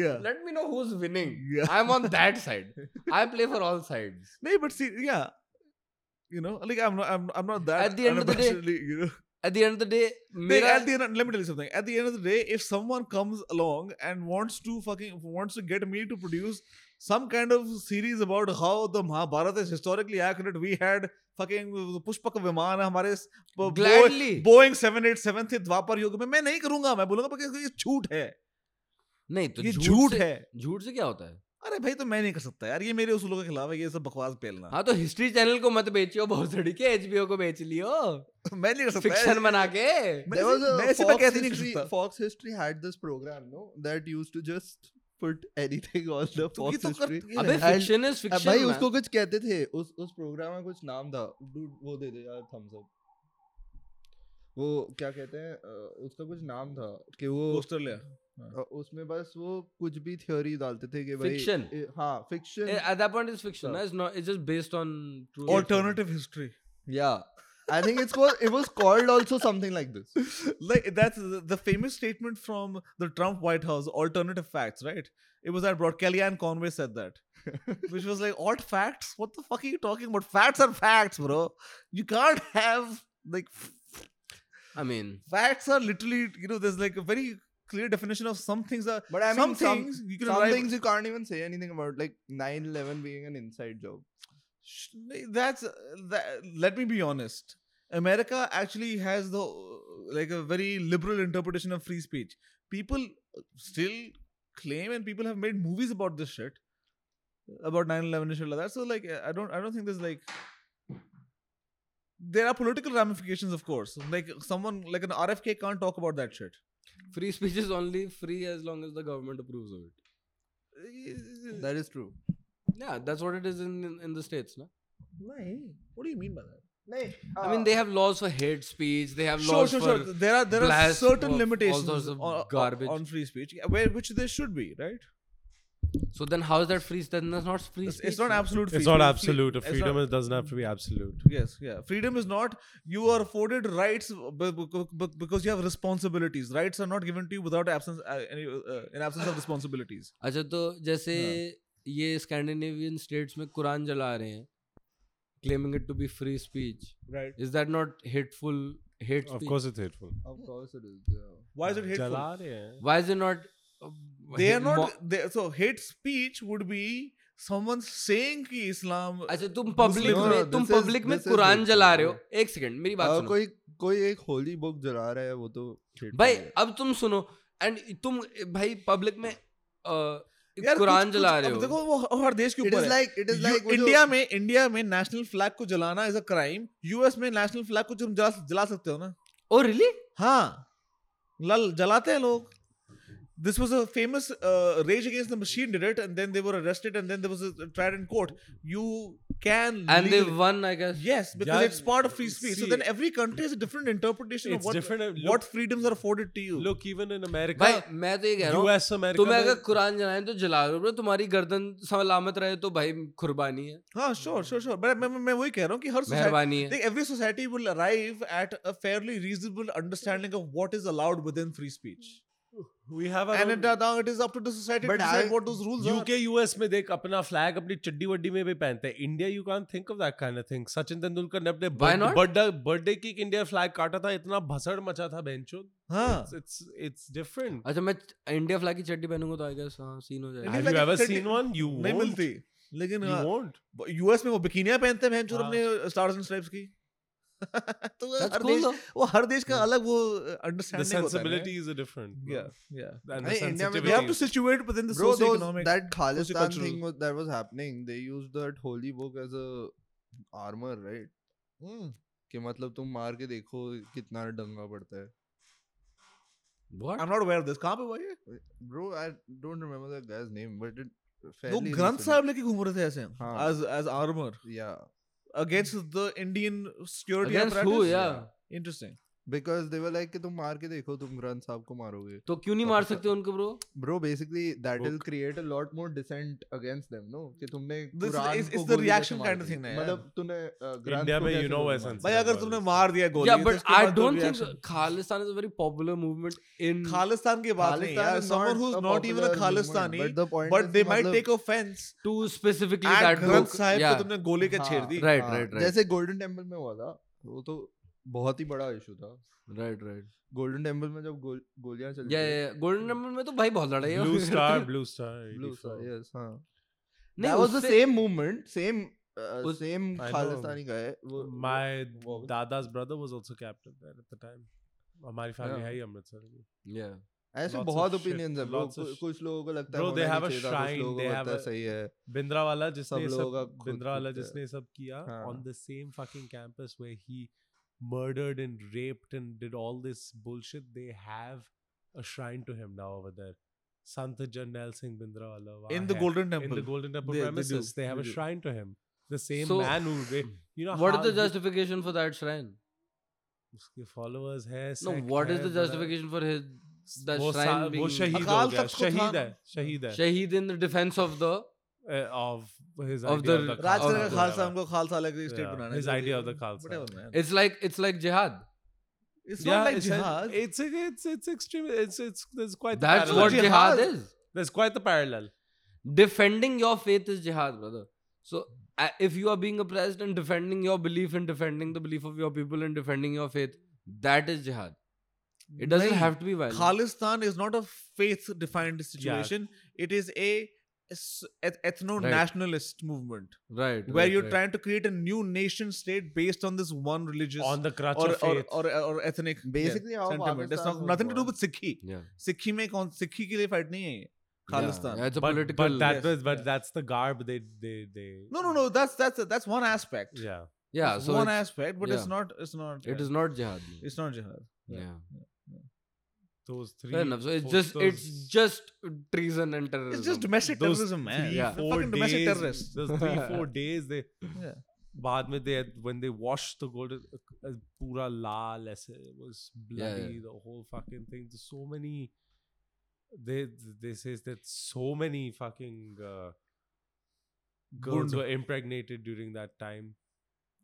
yeah. Let me know who's winning. Yeah. I'm on that side. I play for all sides. No, but see, yeah. You know, like I'm not, I'm, I'm not that. At the end of the day- unabashedly, you know. At the end of the day, Like, मेरा at the end, let me tell you something. At the end of the day, if someone comes along and wants to fucking wants to get me to produce some kind of series about how the Mahabharata is historically accurate, we had fucking Pushpak विमान हमारे Gladly. Boeing 787 थे द्वापर युग में मैं नहीं करूंगा मैं बोलूंगा because ये झूठ है नहीं तो ये झूठ है। झूठ से क्या होता है? अरे भाई तो मैं नहीं कर सकता यार ये मेरे उसूलों के खिलाफ है ये सब बकवास पेलना। हाँ तो हिस्ट्री चैनल को मत बेचियो बहुत सड़ी के एचबीओ को बेच लियो? [LAUGHS] मैं नहीं कर सकता फिक्शन बना के? मैं ऐसे- मैं कैसे नहीं कर सकता। Fox history had this program, no, that used to just put anything [LAUGHS] on the तो ये Fox तो history. अबे। फिक्शन इज़ फिक्शन भाई उसको कुछ कहते थे उस उस प्रोग्राम में कुछ नाम था। Dude, वो दे दे यार थम्स अप वो क्या कहते हैं उसका कुछ नाम था कि वो ऑस्ट्रेलिया अ, उसमें बस वो कुछ भी थ्योरी डालते थे कि भाई Fiction. ए- हाँ fiction at that point it's fiction So- no? it's not it's just based on true alternative history yeah I think it's called it was called also something like this [LAUGHS] like that's the, the famous statement from the Trump White House alternative facts right it was that brought Kellyanne Conway said that [LAUGHS] which was like odd facts. What the fuck are you talking about? Facts are facts, bro. You can't have like f- I mean, facts are literally you know there's like a very clear definition of some things are But I mean, some some, things you can some arrive- things you can't even say anything about, like 9/11 being an inside job. That's uh, that, let me be honest. America actually has the uh, like a very liberal interpretation of free speech. People still claim and people have made movies about this shit about 9/11 and shit like that. So like I don't I don't think there's like there are political ramifications of course. Like someone like an RFK can't talk about that shit. Free speech is only free as long as the government approves of it. Eh, that is true. Yeah, that's what it is in in, in the states, no? What do you mean by that? I mean, they have laws for hate speech. They have sure, laws sure, for sure. There are there are certain limitations of on, on- garbage. on free speech, where which there should be, right? So then, how is that free? Then that's not free It's, speech. it's not no? absolute. Free It's not speech. absolute. A It's freedom not- is, doesn't have to be absolute. Yes, yeah. Freedom is not you are afforded rights b- b- b- because you have responsibilities. Rights are not given to you without absence uh, any, uh, in absence of responsibilities. अच्छा तो जैसे ये Scandinavian states में कुरान जला रहे हैं claiming it to be free speech Right. is that not hateful hate Of speech course, it's hateful. Of course it is. Yeah. Why is it hateful? जला रहे हैं. why is it not uh, They are not. They, so hate speech would be someone saying कि Islam. अच्छा तुम public No, में no, तुम this is- public में this is Quran hateful, जला रहे हो। yeah. एक सेकंड मेरी बात Uh, सुनो। कोई कोई एक होली बुक जला रहा है वो तो भाई अब तुम सुनो एंड तुम भाई पब्लिक में uh, कुरान जला रहे हो। देखो वो हर देश के ऊपर is है। like it is You- like वो जो- इंडिया में इंडिया में नेशनल फ्लैग को जलाना इज़ अ क्राइम यूएस में नेशनल फ्लैग को तुम जला जला सकते हो ना। ओ रियली हाँ। लल जलाते हैं लोग। this was a famous uh, rage against the machine did it and then they were arrested and then there was a tried in court you can and they legally- won i guess yes because Yeah, it's part of free speech so see- then every country has a different interpretation It's of what different, uh, what look- freedoms are afforded to you Look, even in America, भाई मैं तो ये कह रहा हूँ US, America. तुम्हें अगर में- कुरान जलाएं तो जला लो bro, तुम्हारी गर्दन सलामत रहे तो भाई कुर्बानी है हाँ sure sure sure but मैं मैं मैं वही कह रहा हूँ कि हर society मेहरबानी है Like every society will arrive at a fairly reasonable understanding of what is allowed within free speech. We have our and own- it, uh, now it is up to the society But to decide I- what those rules are. UK US में देख अपना flag अपनी चड्डी वड्डी में भी पहनते हैं। India you can't think of that kind of thing Sachin Tendulkar ने अपने? बर्थडे बर्थडे की इंडिया फ्लैग काटा था इतना भसड़ मचा था बेंचो हाँ। इट्स इट्स डिफरेंट अच्छा मैं इंडिया फ्लैग की चड्डी पहनूँगा तो आई गेस हाँ सीन हो जाएगा। Indian have you flag ever चड्डी सीन वन यू नहीं मिलती। लेकिन यूएस में वो बिकिनिया पहनते हैं हाँ। अपने स्टार्स एंड स्ट्राइप्स की। तो That's हर cool देश though. वो हर देश का अलग वो the अंडरस्टैंडिंग होता है sensibilities are different yeah yeah and the India में we have to situate within the Bro, those, socio-economic that Khalistan socio-cultural- thing was, that was happening. They used that holy book as a armor, right? Hmm. कि मतलब तुम मार के देखो कितना डंगा पड़ता है. What? I'm not aware of this कहाँ पे हुआ ये Bro, I don't remember that guy's name, but it वो ग्रंथ साहब लेके घूम रहे थे ऐसे हाँ. as as armor Yeah, against the Indian security Against apparatus who? Yeah. interesting because they were like कि तुम मार के देखो तुम ग्रंथ साहब को मारोगे. तो क्यों नहीं मार सकते उनको bro Bro, basically that will Book. create a lot more dissent against them, no? कि तुमने This is- कुरान को it's the गोली reaction कैसे मार kind of thing ना मतलब तूने uh, ग्रंथ India में you कैसे know ऐसा भाई अगर तुमने मार दिया गोली yeah तो but इसके i बाद तो don't think reaction- khalistan is a very popular movement in Khalistan की बात नहीं यार not who's a not even a Khalistani but the point but is they कि might मतलब- take offense to specifically that Granth Sahib को तुमने गोली का छेड़ हाँ, दी right हाँ, right right जैसे गोल्डन टेंपल में हुआ था वो तो बहुत ही बड़ा इशू था right right गोल्डन टेंपल में जब गोल, गोलियाँ चली yeah yeah, yeah. golden temple में तो भाई बहुत लड़ाई है blue star blue star blue 84. Yes हाँ नहीं that was the उससे- same movement same uh, उस- same I know. खालिस्तानी का है वो my वो- dada's brother was also captain there at the time हमारी family Yeah. है ही अमृतसर की yeah ऐसे बहुत ओपिनियंस है कु- कुछ लोगों को लगता है Bro, they होना have नहीं a चाहिए था, कुछ shrine, लोगों they को have लगता है a- सही है बिंद्रा वाला जिसने सब ये बिंद्रा वाला जिसने ये सब किया हाँ. on the same fucking campus where he murdered and raped and did all this bullshit they have a shrine to him now over there Sant Jarnail Singh Bindrawala वहाँ in the है. golden in temple the Golden Temple They- they premises do, they, have they a do. shrine to him the same So- man who ra- you know what how is the he- justification for that shrine उसके followers है no sect what is है, the बड़ा- justification for his that वो shrine सा- वो being शहीद हो अकाल गया तख्त को था शहीद ना। है शहीद है shaheed in the defense of the uh, of his Of idea the- of the Raj of करेगा the- खालसा हमको खालसा अलग state Yeah, banana his idea of the Khalsa. whatever man it's like it's like jihad it's yeah, not like it's, jihad It's it's it's extreme. It's it's there's quite the that's parallel. what Jihad. jihad is There's quite the parallel. defending your faith is jihad brother so uh, if you are being oppressed and defending your belief and defending the belief of your people and defending your faith that is jihad it doesn't नहीं, have to be violent Khalistan is not a faith defined situation. It is a ethno nationalist movement right where right, you're right. trying to create a new nation state based on this one religious on the crutch or, of or, faith. or, or ethnic yeah, Basically, how sentiment. It's Pakistan not was nothing to do born. with Sikhi. yeah Sikhi में कौन Sikhi के लिए fight नहीं है ये yeah, Khalistan. yeah, it's a but, political but that yes, was but yeah. that's the garb they they they No, no, no. That's that's that's one aspect. yeah yeah It's so one it's, aspect, but it's yeah. not. It's not. it yeah. is not jihad man. It's not jihad. yeah, those three fair enough so it's those- just those- it's just treason and terrorism It's just domestic those terrorism, man. three, Yeah. They're four fucking domestic days, terrorists. Those three, [LAUGHS] four days they Yeah. बाद में they had, when they washed the golden uh, पूरा लाल ऐसे it was bloody yeah. the whole fucking thing there's so many they they says that so many fucking uh, girls Gund. were impregnated during that time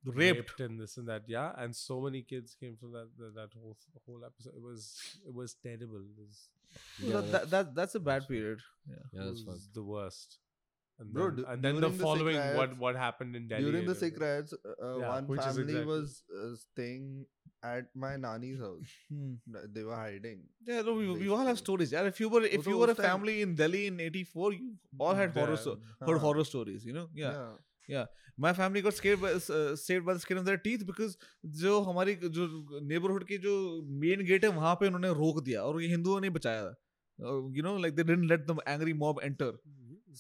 raped. raped. and this and that yeah and so many kids came from that that, that whole whole episode. It was it was terrible. It was, yeah, that, that's, that, that's a bad period. Yeah, yeah that's the worst. And Bro, then, d- and then the, the following riots, what what happened in Delhi during the Sikh riots uh, uh yeah, one family exactly. was uh, staying at my nanny's house. [LAUGHS] Hmm. They were hiding. Yeah no we, we all have stories yeah. If you were if you were a family in Delhi in 84 you all had horror, so- heard horror stories you know? Yeah. Yeah. My family got scared by uh, saved by the skin of their teeth because जो हमारी जो neighborhood की जो main gate है वहाँ पे उन्होंने रोक दिया और ये हिंदुओं ने बचाया uh, you know like they didn't let the angry mob enter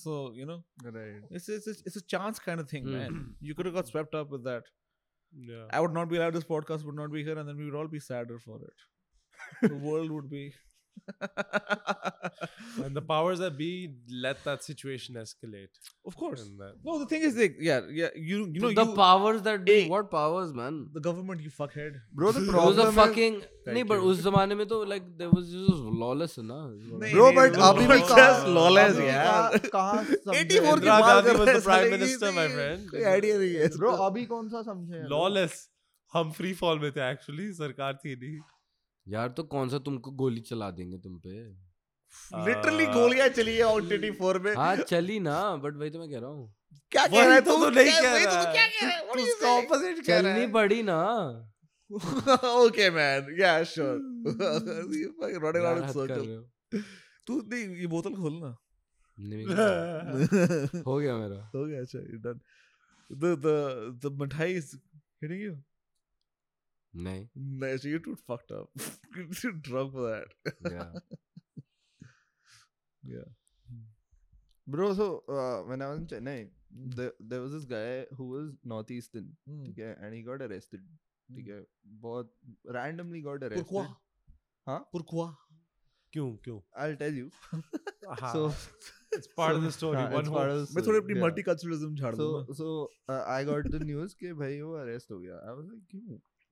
so you know Right. it's it's it's, it's a chance kind of thing Hmm. man you could have got swept up with that yeah I would not be allowed this podcast would not be here and then we would all be sadder for it the world would be and the powers that be let that situation escalate of course and that, no the thing is like yeah yeah you you know the you, powers that be Hey. what powers man the government you fuckhead Bro, the it was a problem is, fucking Thank नहीं but you. उस जमाने में तो like there was just lawless ना Bro, but अभी भी just कहाँ- lawless अभी यार कहाँ- कहाँ समझे? 84 की Indira बात Gandhi कर was रहे the prime हैं, minister, साले my ये friend. कोई idea नहीं है Bro, इसको। अभी कौन सा समझे हैं लोग? lawless हम फ्री फॉल में थे एक्चुअली सरकार थी नहीं यार तो कौन सा तुमको गोली चला देंगे तुम पे? लिटरली गोलियाँ चली है ऑन 84 में। हाँ चली ना बट वही तो मैं कह रहा हूँ। क्या कह वही रहा है तो तू? तू नहीं कह तो रहा तू है। क्या कह रहा है? Saying? opposite कह रहा चलनी पड़ी ना। [LAUGHS] Okay man. Yeah sure. [LAUGHS] you fucking running यार around in हद कर circle रहे हो? तू नहीं ये बोतल खोलना नहीं, नहीं, हो [LAUGHS] हो गया मेरा। हो गया अच्छा done. The the the मिठाई is hitting you नहीं no so you're too fucked up you're too drunk for that yeah. yeah Bro, so uh, when I was in Chennai, mm. there, there was this guy who was northeastern, Hmm. ठीक है, and he got arrested. ठीक है, बहुत randomly got arrested. pourquoi हाँ? pourquoi क्यों क्यों I'll tell you. हाँ, So it's part so, of the story हाँ, one part of the मैं थोड़ी story, अपनी. मल्टीकल्चरलिज्म झाड़ So so uh, I got the news कि भाई वो arrest हो गया. I was like क्यों?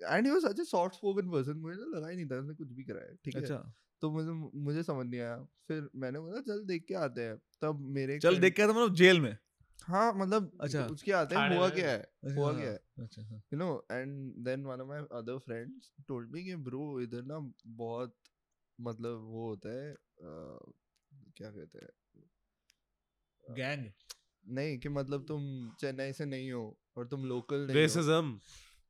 and he was such a soft spoken person मुझे तो लगा ही नहीं था उसने कुछ भी करा है ठीक है? अच्छा। तो मुझे मुझे समझ नहीं आया। फिर मैंने बोला चल देख के आते हैं। तब मेरे चल देख के आता मतलब जेल में? हाँ मतलब अच्छा। उसके आते हैं हुआ में? क्या है? अच्छा, हुआ हाँ, क्या है? हाँ। you know and then one of my other friends told me कि bro इधर ना बहुत मतलब वो होता है uh, क्या कहते हैं? गैंग? नहीं कि मतलब तुम चेन्नई से नहीं हो और तुम लोकल नहीं हो। Racism.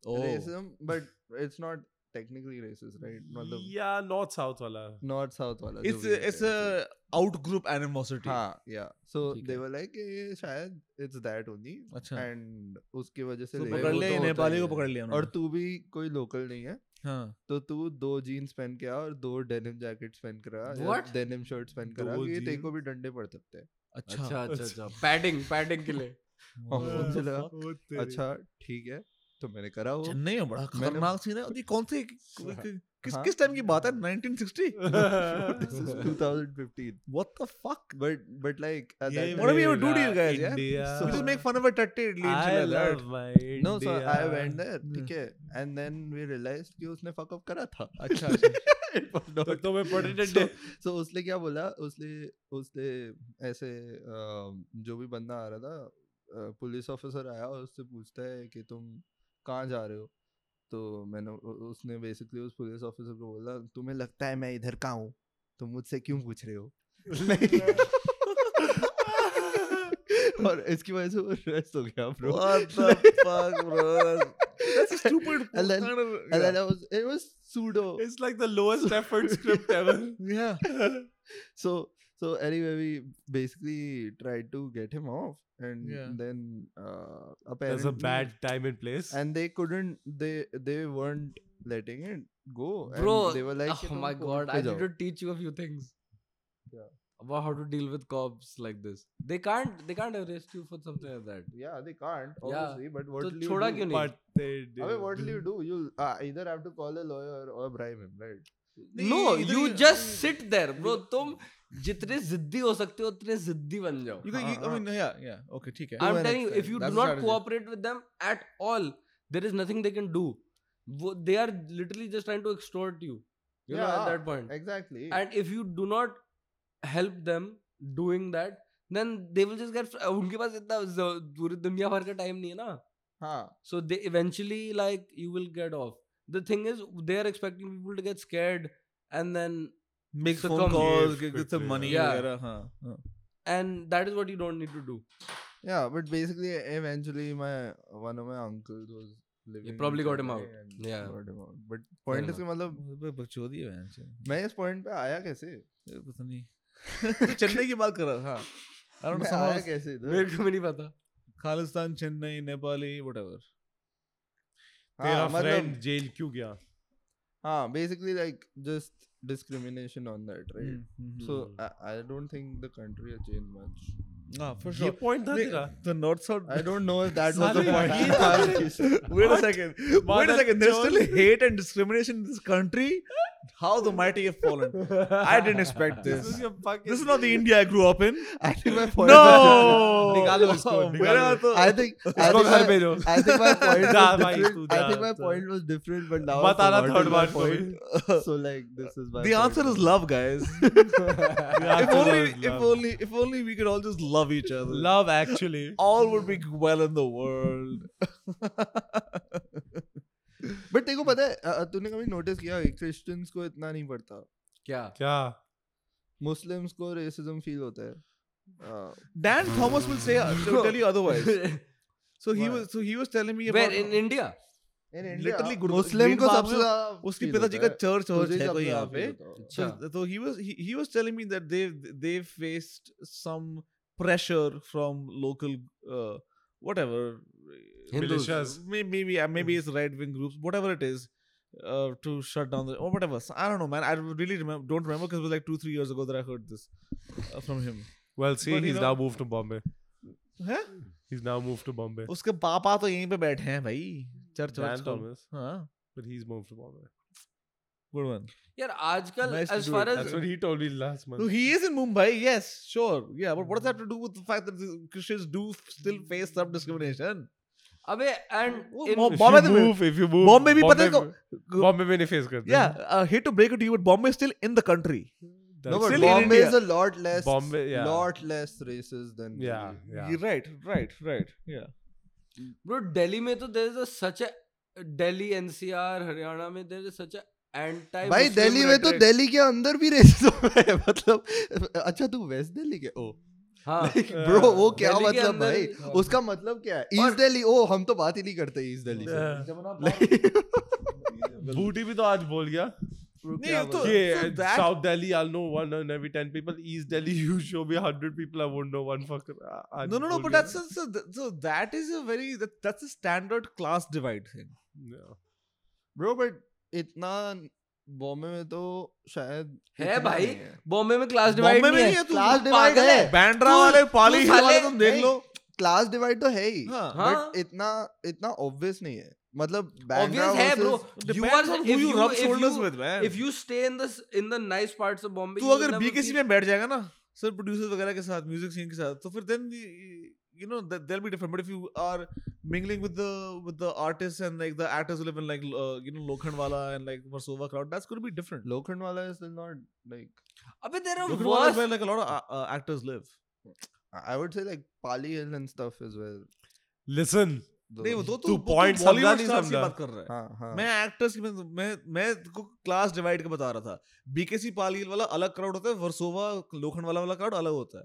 Oh. racism but it's not technically racist right? मतलब Yeah, north south वाला. north south वाला it's a, it's a out group animosity. हाँ yeah. So they were like ये शायद it's that only. अच्छा। And उसकी वजह से तो पकड़ लिया नेपाली को पकड़ लिया और तू भी कोई लोकल नहीं है। हाँ। तो तू दो जीन्स पहन के आ और दो डेनिम जैकेट्स पहन कर आ डेनिम शर्ट्स पहन कर आ ये तेरे को भी डंडे पड़ सकते हैं। अच्छा। अच्छा अच्छा अच्छा। [LAUGHS] पैडिंग पैडिंग के लिए। [LAUGHS] [LAUGHS] अच्छा ठीक है। तो मैंने करा वो। चेन्नई में बड़ा खतरनाक सीन है। और ये कौन से हाँ। किस हाँ। किस टाइम की बात है? 1960 2015 what the fuck but but like what are we do to you guys so just make fun of a टट्टी lead to alert no so I went there ठीक है? एंड देन वी रियलाइज्ड कि उसने fuck up करा था। [LAUGHS] अच्छा, अच्छा। [LAUGHS] तो, तो मैं [LAUGHS] पढ़ सो उसने क्या बोला? उसने उसने ऐसे जो भी बंदा आ रहा था पुलिस ऑफिसर आया और उससे पूछता है कि तुम कहाँ जा रहे हो तो मैंने उसने बेसिकली उस पुलिस ऑफिसर को बोला तुम्हें लगता है मैं इधर का हूँ तुम मुझसे क्यों पूछ रहे हो और इसकी वजह से वो arrest हो गया bro the fuck bro that's a stupid And then- and then I was it was pseudo It's like the lowest effort script ever. yeah so so anyway we basically tried to get him off and yeah. then uh apparently there's a bad time and place and they couldn't they they weren't letting it go bro they were like oh my god i need to teach you a few things yeah about how to deal with cops like this. They can't they can't arrest you for something like that. Yeah, they can't obviously. Yeah. But what so will you do? But they do. I mean, what will you do? You'll uh, either have to call a lawyer or bribe him, right? No you just sit there bro तुम जितने जिद्दी हो सकते हो उतने जिद्दी बन जाओ। ओके ठीक है। I am telling you if you do not cooperate with them at all there is nothing they can do they are literally just trying to extort you you know at that point exactly and if you do not help them doing that then they will just get उनके पास इतना पूरी दुनिया भर का time नहीं है ना। हाँ। So they eventually like you will get off The thing is, they are expecting people to get scared and then make phone succumb. calls Yes, get, get some quickly, money yeah. वगैरह हाँ हाँ and that is what you don't need to do. yeah but basically eventually my one of my uncles was living in probably got him Chennai out. and Yeah. got him out. but point is कि मतलब बे- बकचोदी है बहन से मैं इस point पे आया कैसे ये पता नहीं [LAUGHS] तो चेन्नई की बात कर रहा था I don't know मैं somehow आया कैसे इधर मेरे को भी नहीं पता. खालिस्तान चेन्नई नेपाली whatever तेरा हाँ, friend मतलब जेल क्यों गया? हाँ basically like just discrimination on that right hmm, hmm, so I, I don't think the country has changed much हाँ for ये sure point था नहीं, तेरा. the north south I don't know if that was the साले, point ये की तो बात की। [LAUGHS] wait a second wait a Mother second there's still chode. hate and discrimination in this country how the mighty have fallen I didn't expect This this is your fucking. this is not the India I grew up in I think my point no निकालो इसको, मेरा निकालो। तो I think I इसको think घर my- भेजो. [LAUGHS] I think my point जा was भाई, different. तू I जा, think my जा। point was different, but now मत I आना forgot third my बार को भी। point. [LAUGHS] So like this is my the point answer is now. love guys The if answer only was if love. only if only we could all just love Each other Love actually. all would be well in the world But तेरे को पता है अ, अ, तूने कभी notice किया Christians को इतना नहीं पड़ता क्या? क्या? मुस्लिम्स को रेसिज्म फील होता है Uh, Dan Thomas will say will tell you otherwise so he Why? was so he was telling me Where about in India? in India, Literally Guru- Muslim Green को Farm सबसे में ज़्यादा उसके feel पिताजी होता का है। चर्च तुझे चर्च है सबसे कोई यहाँ ज़्यादा पे feel होता है। so, अच्छा. so he was he, he was telling me that they they faced some pressure from local uh, whatever Hindus. Militias. maybe maybe, uh, maybe it's right wing groups whatever it is uh, to shut down the or whatever So, I don't know man I really remember don't remember because it was like two three years ago that I heard this uh, from him Well, see, But, you he's know- now moved to Bombay. है He's now moved to Bombay. उसके पापा तो यहीं पे बैठे हैं भाई church Dan वर्च खोल- Thomas. हाँ But he's moved to Bombay. Good one यार आजकल Nice as far it. as That's what he told me last month. No, he is in Mumbai. Yes, sure. Yeah, but what does that have to do with the fact that the Christians do still face some discrimination? अबे if you में- move, if you move, Bombay भी पता है Bombay को- में- में नहीं face करते Yeah, to break it to you, but Bombay is still in the country. No, but Bombay India. is a lot less, Bombay, yeah. lot less racist than Yeah, yeah. You're right, right, right. Yeah. bro Delhi में तो there is a such a Delhi NCR Haryana में there is such a भाई दिल्ली में तो दिल्ली के अंदर भी racism है मतलब अच्छा तू वेस्ट दिल्ली के ओ हाँ ब्रो वो क्या मतलब भाई हाँ। उसका मतलब क्या है ईस्ट दिल्ली ओ हम तो बात ही नहीं करते ईस्ट दिल्ली से बूटी भी तो आज बोल गया नहीं, तो- कि so that- South Delhi I'll know one in every ten people. East Delhi you show me hundred people I won't know one fucker. आज No, no, no. बोल But गया। that's a, so, th- so that is a very that, that's a standard class divide thing. Yeah. Bro but इतना बॉम्बे में तो शायद है भाई बॉम्बे में क्लास डिवाइड में नहीं नहीं है है तू Class तू है। बैंड्रा वाले पाली वाले तुम देख लो क्लास डिवाइड तो है ही हाँ हाँ। बट इतना इतना ऑब्वियस नहीं है मतलब obvious है bro versus- you are Depends on who if you you rub if shoulders you with, man. if you stay in this in the nice parts of Bombay तू अगर बीकेसी में बैठ जाएगा ना सर प्रोड्यूसर्स वगैरह के साथ म्यूज़िक सीन के साथ तो फिर then you know that they'll be different but if you are mingling with the with the artists and like the actors who live in like uh, you know Lokhandwala and like Versova crowd that's going to be different Lokhandwala is still not like अबे there are Lokhandwala is where like a lot of uh, uh, actors live I would say like Pali Hill and stuff as well. Listen, नहीं वो तो तू तू point समझा नहीं समझा। बात कर रहा है हाँ हाँ मैं एक्टर्स की मैं मैं मैं को क्लास डिवाइड के बता रहा था बीकेसी पालील वाला अलग क्राउड होता है वर्सोवा लोखंडवाला वाला क्राउड अलग होता है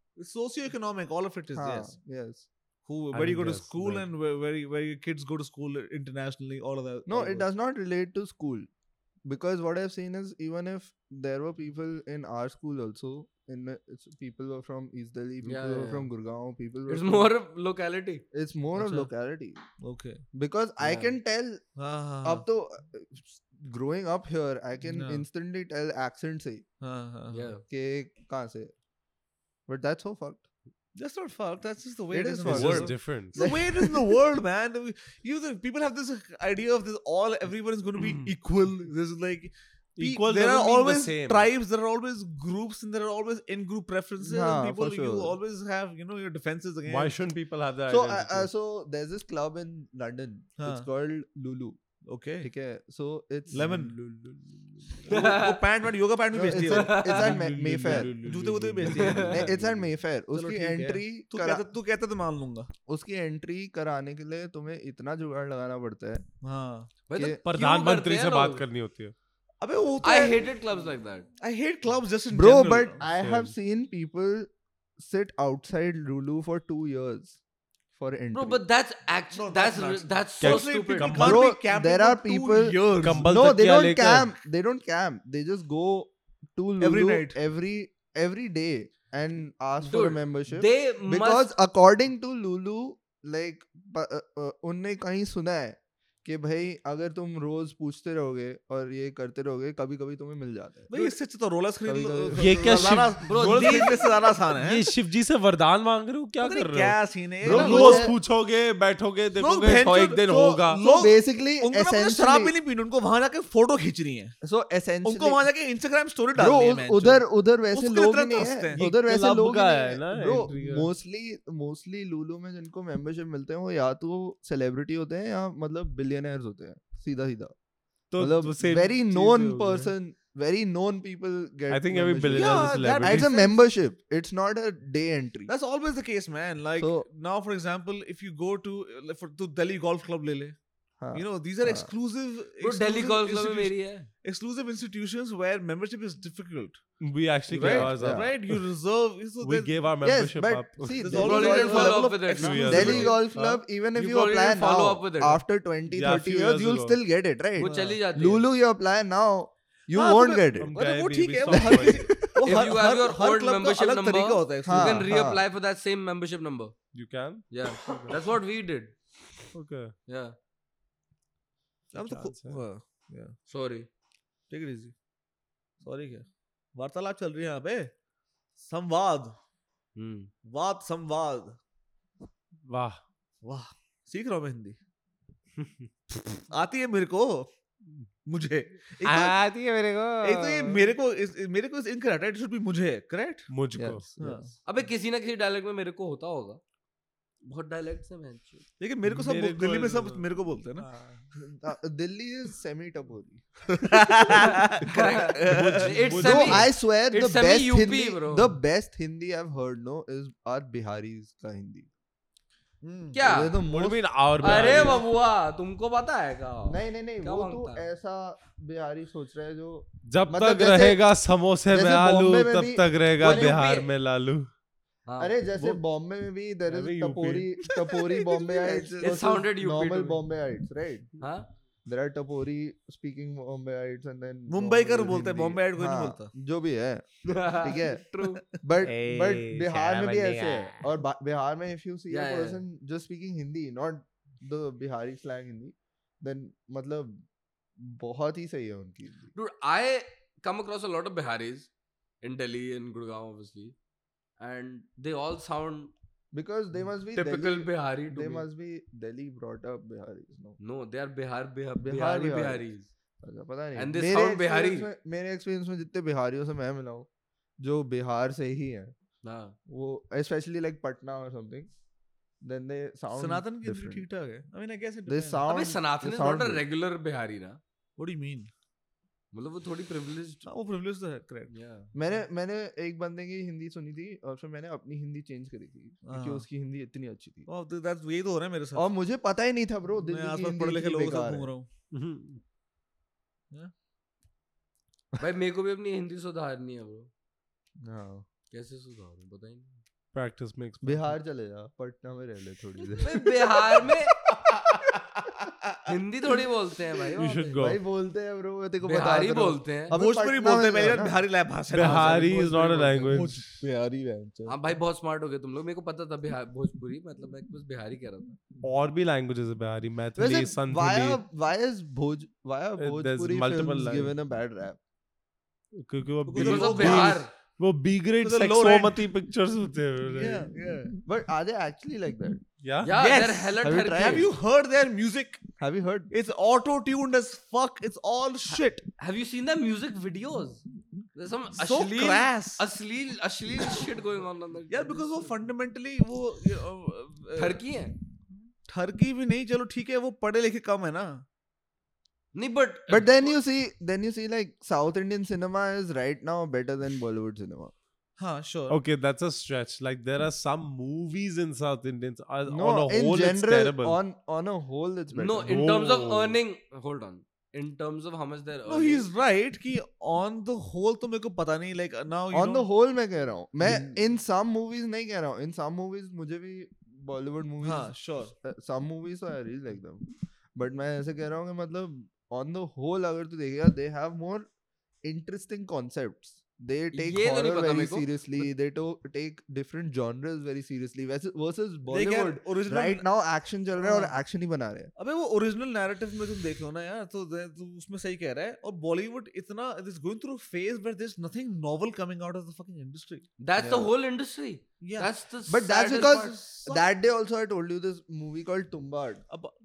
It's socio-economic. All of it is हाँ, yes. yes. Who I where you mean, go to yes, school right. and where where, you, where your kids go to school internationally. All of that. No, all of it does not relate to school. Because what I've seen is even if there were people in our school also, in the- it's people were from East Delhi, people Yeah, were yeah, from Gurgaon, people were it's from- more of locality it's more of Acha. locality. Okay. Because I Yeah. can tell हाँ हाँ up to growing up here, I can Yeah. instantly tell accent से हाँ हाँ. yeah कि कहाँ से. but that's so fucked. That's not fucked. That's just the way It it is is in the It's fucked. just world. different. The way it is in the [LAUGHS] world, man. You the people have this idea of this. All everyone is going to be equal. There's like Equal there are doesn't the always tribes. There are always groups, and there are always in-group preferences. Nah, and people, for you always have, you know, your defenses against. Why shouldn't people have that? So, uh, uh, so there's this club in London. It's called Lulu. Okay ठीक है so it's lemon वो pant what yoga pant भी बेचती है it's at Mayfair जूते वूते भी बेचती है। इट्स एट मेफेयर उसकी एंट्री तू कहता तू कहता तो मान लूँगा। उसकी एंट्री कराने के लिए तुम्हें इतना जुगाड़ लगाना पड़ता है हाँ। तो प्रधानमंत्री से बात करनी होती है। अबे वो तो I hated clubs like that I hate clubs just in bro but I have seen people sit outside Lulu for 2 years for entry bro but that's actually No, that's that's that's, nuts. that's so Mostly stupid people Come can't Bro, be camping there for are two people- years. कंबल no they तकिया don't लेकर camp they don't camp they just go to lulu Every night. every every day and ask for a Dude, membership they because must according to lulu like प- अ- अ, उनने कहीं सुना है कि भाई अगर तुम रोज पूछते रहोगे और ये करते रहोगे कभी कभी तुम्हें मिल जाता है। भाई इससे अच्छा तो रोलर्स खरीद लो ये क्या रोलर्स से ज़्यादा आसान है। ये शिव जी से वरदान मांग रहे हो? क्या कर रहे हो? क्या सीन है रोज पूछोगे बैठोगे देखोगे तो एक दिन तो होगा। so लोग- basically उनको मतलब शराब भी नहीं पीनी उनको वहाँ जाके फ़ोटो खींच रही है। So उनको वहाँ जाके इंस्टाग्राम स्टोरी ब्रो डालनी है उधर उधर वैसे लोग नहीं है। हैं। उधर वैसे लोग है ना ब्रो मोस्टली मोस्टली लूलू में जिनको मेंबरशिप मिलते हैं वो या तो सेलिब्रिटी होते हैं या मतलब बिलियनर्स होते हैं सीधा सीधा तो मतलब very known person very known people get. I think every billionaire Yeah, is a that celebrity. it's a membership it's not a day entry That's always the case, man. Like So- now, for example, if you go to like, for to Delhi Golf Club, lele, le. हाँ, You know, these are हाँ. exclusive. bro Delhi exclusive golf club में institutions- मेरी है exclusive institutions where membership is difficult. We actually Right? gave ours up. Right? You reserve. So We there's- gave our yes membership but up. see There's Delhi always probably a didn't follow level up of with it. Few years Delhi ago. Golf Huh? Club, even if You you, probably apply didn't follow now, up with it. after 20, Yeah, 30 few years, years you'll ago. still get it, right? वो चली जाती है Lulu, you apply now, you हाँ, won't तो get it. हम अरे गए वो भी, ठीक we है वो stopped हर going. किसी वो If her you have her your her old club का membership अलग number, तरीका होता है you हाँ, can हाँ. reapply for that same membership number You can? yeah that's what we did Okay. yeah हम तो है। हाँ, yeah. sorry. Take it क्या? वार्तालाप चल रही है यहाँ पे। संवाद। hmm. वाद संवाद। वाह। वाह। सीख रहा हूँ मैं हिंदी। आती है मेरे को। मुझे। एक आती है मेरे को। एक तो ये मेरे को इस, मेरे को इनकरेक्ट राइट शुड बी मुझे करेक्ट मुझको। Yes, हाँ। yes. अबे किसी ना किसी डायलेक्ट में मेरे को होता होगा। बहुत डायलेक्ट से मैं लेकिन मेरे को सब मेरे दिल्ली को में सब मेरे को बोलते ना। हाँ। हाँ, Delhi is semi tapori correct so I swear the best Hindi the best Hindi I have heard no is are Bihari का हिंदी क्या तो मुड़बीन और अरे बबुआ तुमको पता है क्या? नहीं नहीं नहीं वो तो ऐसा बिहारी सोच रहा है जो जब मतलब तक रहेगा समोसे में आलू तब तक रहेगा बिहार में लालू। अरे जैसे बॉम्बे में भी there is tapori tapori [LAUGHS] Bombayites sounded UP to normal Bombayites right हाँ। There are tapori speaking Bombayites and then Mumbai कर बोलते हैं, Bombay आइट कोई नहीं बोलता। हाँ, जो भी है [LAUGHS] ठीक है? ट्रू बट बट बिहार में भी ऐसे है। और बिहार में if you see a person just speaking Hindi not the Bihari slang Hindi then मतलब बहुत ही सही है उनकी। Dude, I come across a lot of Biharis in Delhi and Gurgaon, obviously, and they all sound because they must be typical Delhi, Bihari to they me. must be Delhi brought up Biharis no No, they are Bihar, Bihar, Bihar Bihari Biharis. Biharis. अच्छा पता नहीं And they मेरे sound Bihari. experience में मेरे experience में जितने बिहारियों से मैं मिला हूँ जो बिहार से ही हैं हाँ वो स्पेशली लाइक पटना और something then they sound Sanatan की हिंदी ठीक ठाक है I mean I guess they sound अबे Sanatan is not a regular Bihari ना व्हाट डू यू मीन मतलब वो थोड़ी privileged वो प्रिविलेज तो है करेक्ट yeah. मैंने मैंने एक बंदे की हिंदी सुनी थी और फिर मैंने अपनी हिंदी चेंज करी थी क्योंकि हाँ। उसकी हिंदी इतनी अच्छी थी। ओह दैट्स यही तो हो रहा है मेरे साथ। और मुझे पता ही नहीं था ब्रो दिल्ली की आसपास हिंदी पढ़े लिखे लोगों साथ घूम रहा हूँ। [LAUGHS] भाई मेरे को भी अपनी हिंदी सुधारनी है ब्रो हाँ। कैसे सुधारूं पता ही नहीं Practice makes बिहार चले जा पटना में रह ले थोड़ी [LAUGHS] देर। भाई बिहार में हिंदी थोड़ी बोलते हैं भाई. भाई बोलते हैं ब्रो मैं तेरे को बता बिहारी रहा बोलते हैं। अबे भोजपुरी बोलते हैं मेरी बिहारी लैब भाषा है। Is not a Bhojpuri language. Bihari बहन हाँ भाई बहुत स्मार्ट हो गए तुम लोग। मेरे को पता था बिहार भोजपुरी मतलब मैं बस बिहारी कह रहा था। और भी languages है Bihari Maithili Santhali why is Bhoj are Bhojpuri given a bad rap? क्योंकि वो बिहार। वो बी ग्रेड सेक्सोमती पिक्चर्स होते हैं या but are they actually like that या या there Helen have you heard their music have you heard it's auto tuned as fuck it's all shit have you seen the music videos turkey भी नहीं चलो ठीक है वो पढ़े लिखे कम है ना। नहीं but but then you see then you see like south indian cinema is right now better than bollywood cinema हाँ sure. okay that's a stretch like there are some movies in south indians uh, no on a in whole it's terrible on on a whole it's better no in terms of Oh. earning hold on in terms of how much they're earning. No, he's right कि on the whole तो मेरे को पता नहीं like now you on the whole मैं कह रहा हूँ मैं Hmm. in some movies नहीं कह रहा हूँ in some movies मुझे भी बॉलीवुड मूवीज़ हाँ sure. some movies I really like them but मैं ऐसे कह रहा हूँ कि मतलब on the whole अगर तू देखेगा they have more interesting concepts they take तो horror very मेरे seriously they to- take different genres very seriously वैसे versus Bollywood original right now action चल रहा है और हाँ। action ही बना रहे हैं अबे वो ओरिजिनल नैरेटिव में तुम देख लो ना यार तो तू उसमें सही कह रहा है और बॉलीवुड इतना it is going through phase where there is nothing novel coming out of the fucking industry that's the Yeah. whole industry या that's the but that's because part. That day also I told you this movie called Tumbad अब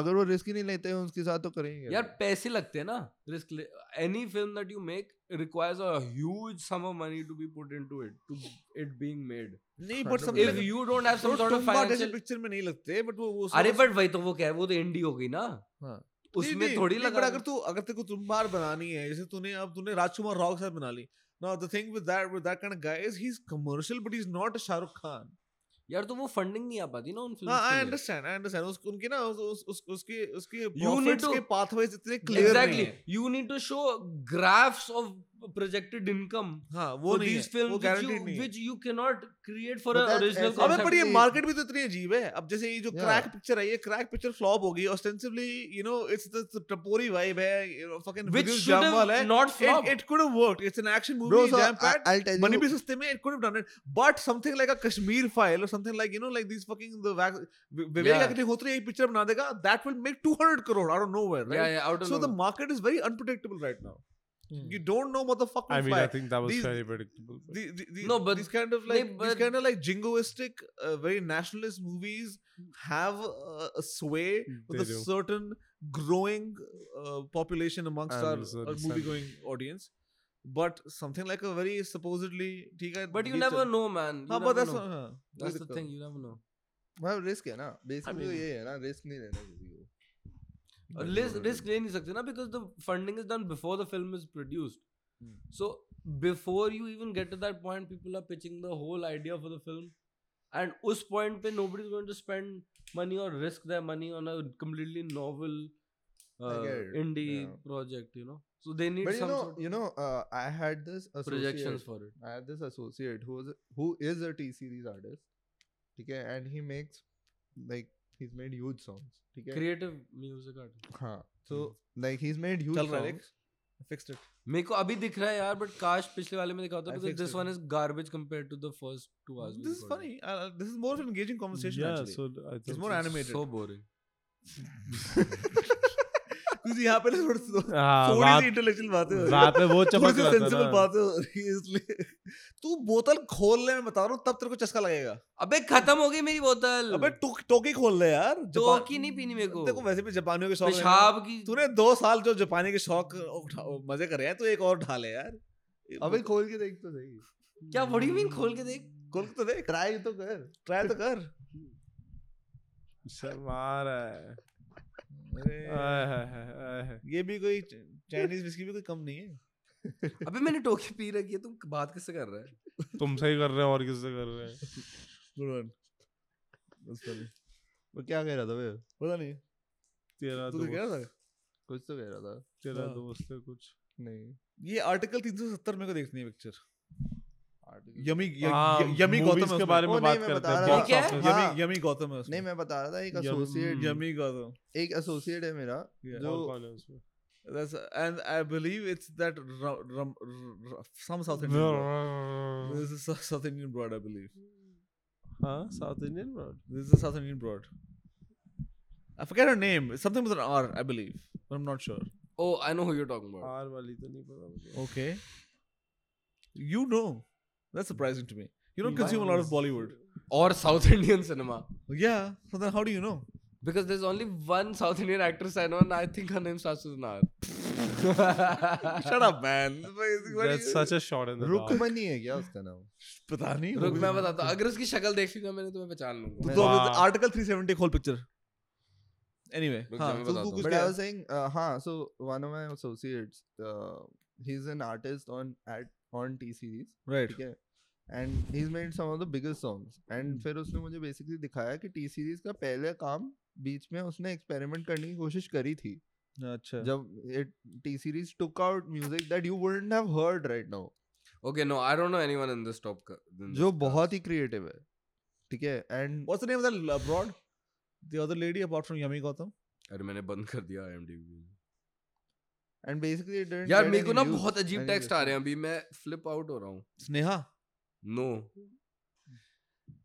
अगर वो risk ही नहीं लेते हैं उसके साथ तो करेंगे यार पैसे लगते हैं ना risk any film that you make requires a huge sum of money to be put into it to it being made नहीं but some if you don't have some sort of financial picture में नहीं लगते but वो वो अरे but वही तो वो क्या है वो तो एंडी हो गई ना। हाँ। उसमें नहीं, थोड़ी नहीं, लगा but अगर तू अगर तेरे को तुम बार बनानी है जैसे तूने अब तूने राजकुमार राव के साथ बना ली। Now the thing with that with that kind of guy is he's commercial but he's not a shahrukh khan यार तो वो फंडिंग नहीं आ पाती ना उन films I understand I understand उस उनके ना उस उस उस उसकी उसकी प्रॉफिट्स के पाथवेज इतने क्लियर exactly, नहीं है। You need to show graphs of projected income हाँ वो तो फ़िल्म विच यू के नॉट क्रिएट फॉर ओरिजिनल अबे पर ये मार्केट भी तो इतनी अजीब है। अब जैसे ये जो क्रैक पिक्चर आई है क्रैक पिक्चर फ्लॉप हो गई ostensibly you know it's the tapori vibe है fucking which should have not flop it could have worked it's an action movie jam packed money भी सस्ते में it could have done it but something like a Kashmir file और something like you know like this fucking the Vivek अगर ये होती एक picture बना देगा that will make 200 crore I don't know where right so the market is very unpredictable right now is very unpredictable right now you don't know what the fuck will I mean, fly I think that was These- very predictable. but- the, the, the, No, but these kind of they- like these but- kind of like jingoistic, uh, very nationalist movies have uh, a sway with They a do. certain growing uh, population amongst And our, a certain our movie-going audience. But something like a very supposedly, ठीक है, but you ये never चल- know man you हाँ, never but that's know. not, हाँ, that's वही the दिक्कत thing है। you never know मतलब रिस्क है ना बेसिकली तो mean- ये है ना रिस्क नहीं लेना किसी को और रिस्क रिस्क ले नहीं सकते ना because the funding is done before the film is produced Hmm. so before you even get to that point, people are pitching the whole idea for the film, and us point pe nobody's going to spend money or risk their money on a completely novel uh, get it, indie yeah. project. You know, so they need But you some know, sort you know, uh, I had this projections associate. for it. I had this associate who was who is a T series artist. Okay, and he makes like he's made huge songs. Okay, Creative music artist. हाँ. So like he's made huge चल रहा है songs. fixed it मेरे को अभी दिख रहा है यार but काश पिछले वाले में दिखा होता because this it. one is garbage compared to the first two hours this is funny uh, this is more of an engaging conversation yeah, actually so I it's more animated so boring क्योंकि यहाँ पे थोड़ी हाँ, थोड़ी सी intellectual बातें हो रही वहाँ हैं। पे वो चमक रहा था सेंसिबल बातें हो। रही है इसलिए। तू बोतल खोलने में बता रहा हूँ तब तेरे को चस्का लगेगा। अबे खत्म हो गई मेरी बोतल। अबे टोकी खोल ले यार टोकी नहीं पीनी मेरे को। देखो वैसे भी जापानियों के शौक पेशाब की तूने दो साल जो जापानी के शौक उठा- मज़े करे हैं तो एक और ढाले यार। अबे खोल के देख तो सही. क्या व्हाट डू यू मीन खोल के देख? खोल के तो देख। Try तो कर. ट्राई तो कर। शर्मा रहा है। ये भी कोई चाइनीज़ विस्की भी कोई कम नहीं है? अबे मैंने टोकी पी रखी है तुम बात किससे कर रहा है? तुमसे ही कर रहे हैं और किससे कर रहे हैं? Good one. वो क्या कह रहा था वे? पता नहीं। तेरा तू तो कह रहा था? कुछ तो कह रहा था. तेरा हाँ। दोस्त है कुछ। नहीं. ये आर्टिकल 370 मेरे को देखनी है picture यमी हाँ, यमी movies गौतम है के उसमें। बारे में ओ, बात नहीं, मैं करते बता हैं रहा box था। office। क्या? हाँ। यमी यमी गौतम है उसमें नहीं मैं बता रहा था एक यम- एसोसिएट यमी गौतम एक एसोसिएट है मेरा Yeah. जो और कौन है उसमें That's and I believe it's that rum, rum, r- some South Indian. broad. This is a South Indian broad, I believe. हाँ south Indian broad This is a South Indian broad. I forget her name. It's something with an R, I believe, but I'm not sure. Oh, I know who you're talking about. R वाली तो नहीं पता मुझे Okay. You know. That's surprising to me. You don't consume a lot of Bollywood. Or South [LAUGHS] Indian cinema. Yeah. So then, how do you know? Because there's only one South Indian actress I know, and I think her name starts with an R. [LAUGHS] Shut up, man. [LAUGHS] That's such a shot in the dark. Rukmini है क्या उसका नाम पता नहीं रुक मैं बताता हूँ अगर उसकी शक्ल देख लूंगा मैंने तुम्हें पहचान लूंगा तो Wow. आर्टिकल 370 खोल पिक्चर एनीवे रुक हाँ जा, मैं तो बताता तू हूँ। कुछ But कह I was saying, uh, हाँ, so one of my associates, uh, he's an artist on at on T series, right ठीक है, and he's made some of the biggest songs. And Hmm. फिर उसने मुझे basically दिखाया कि T series का पहले काम बीच में उसने एक्सपेरिमेंट करने की कोशिश करी थी अच्छा जब T series took out music that you wouldn't have heard right now, Okay, no, I don't know anyone in this top. ca- in this जो. बहुत ही creative है, ठीक है, and What's the name of that abroad? The other lady apart from Yami Gautam? अरे मैंने बंद कर दिया IMDb. And basically it didn't यार मेरे को ना बहुत अजीब टेक्स्ट आ रहे हैं अभी मैं फ्लिप आउट हो रहा हूँ। Sneha? No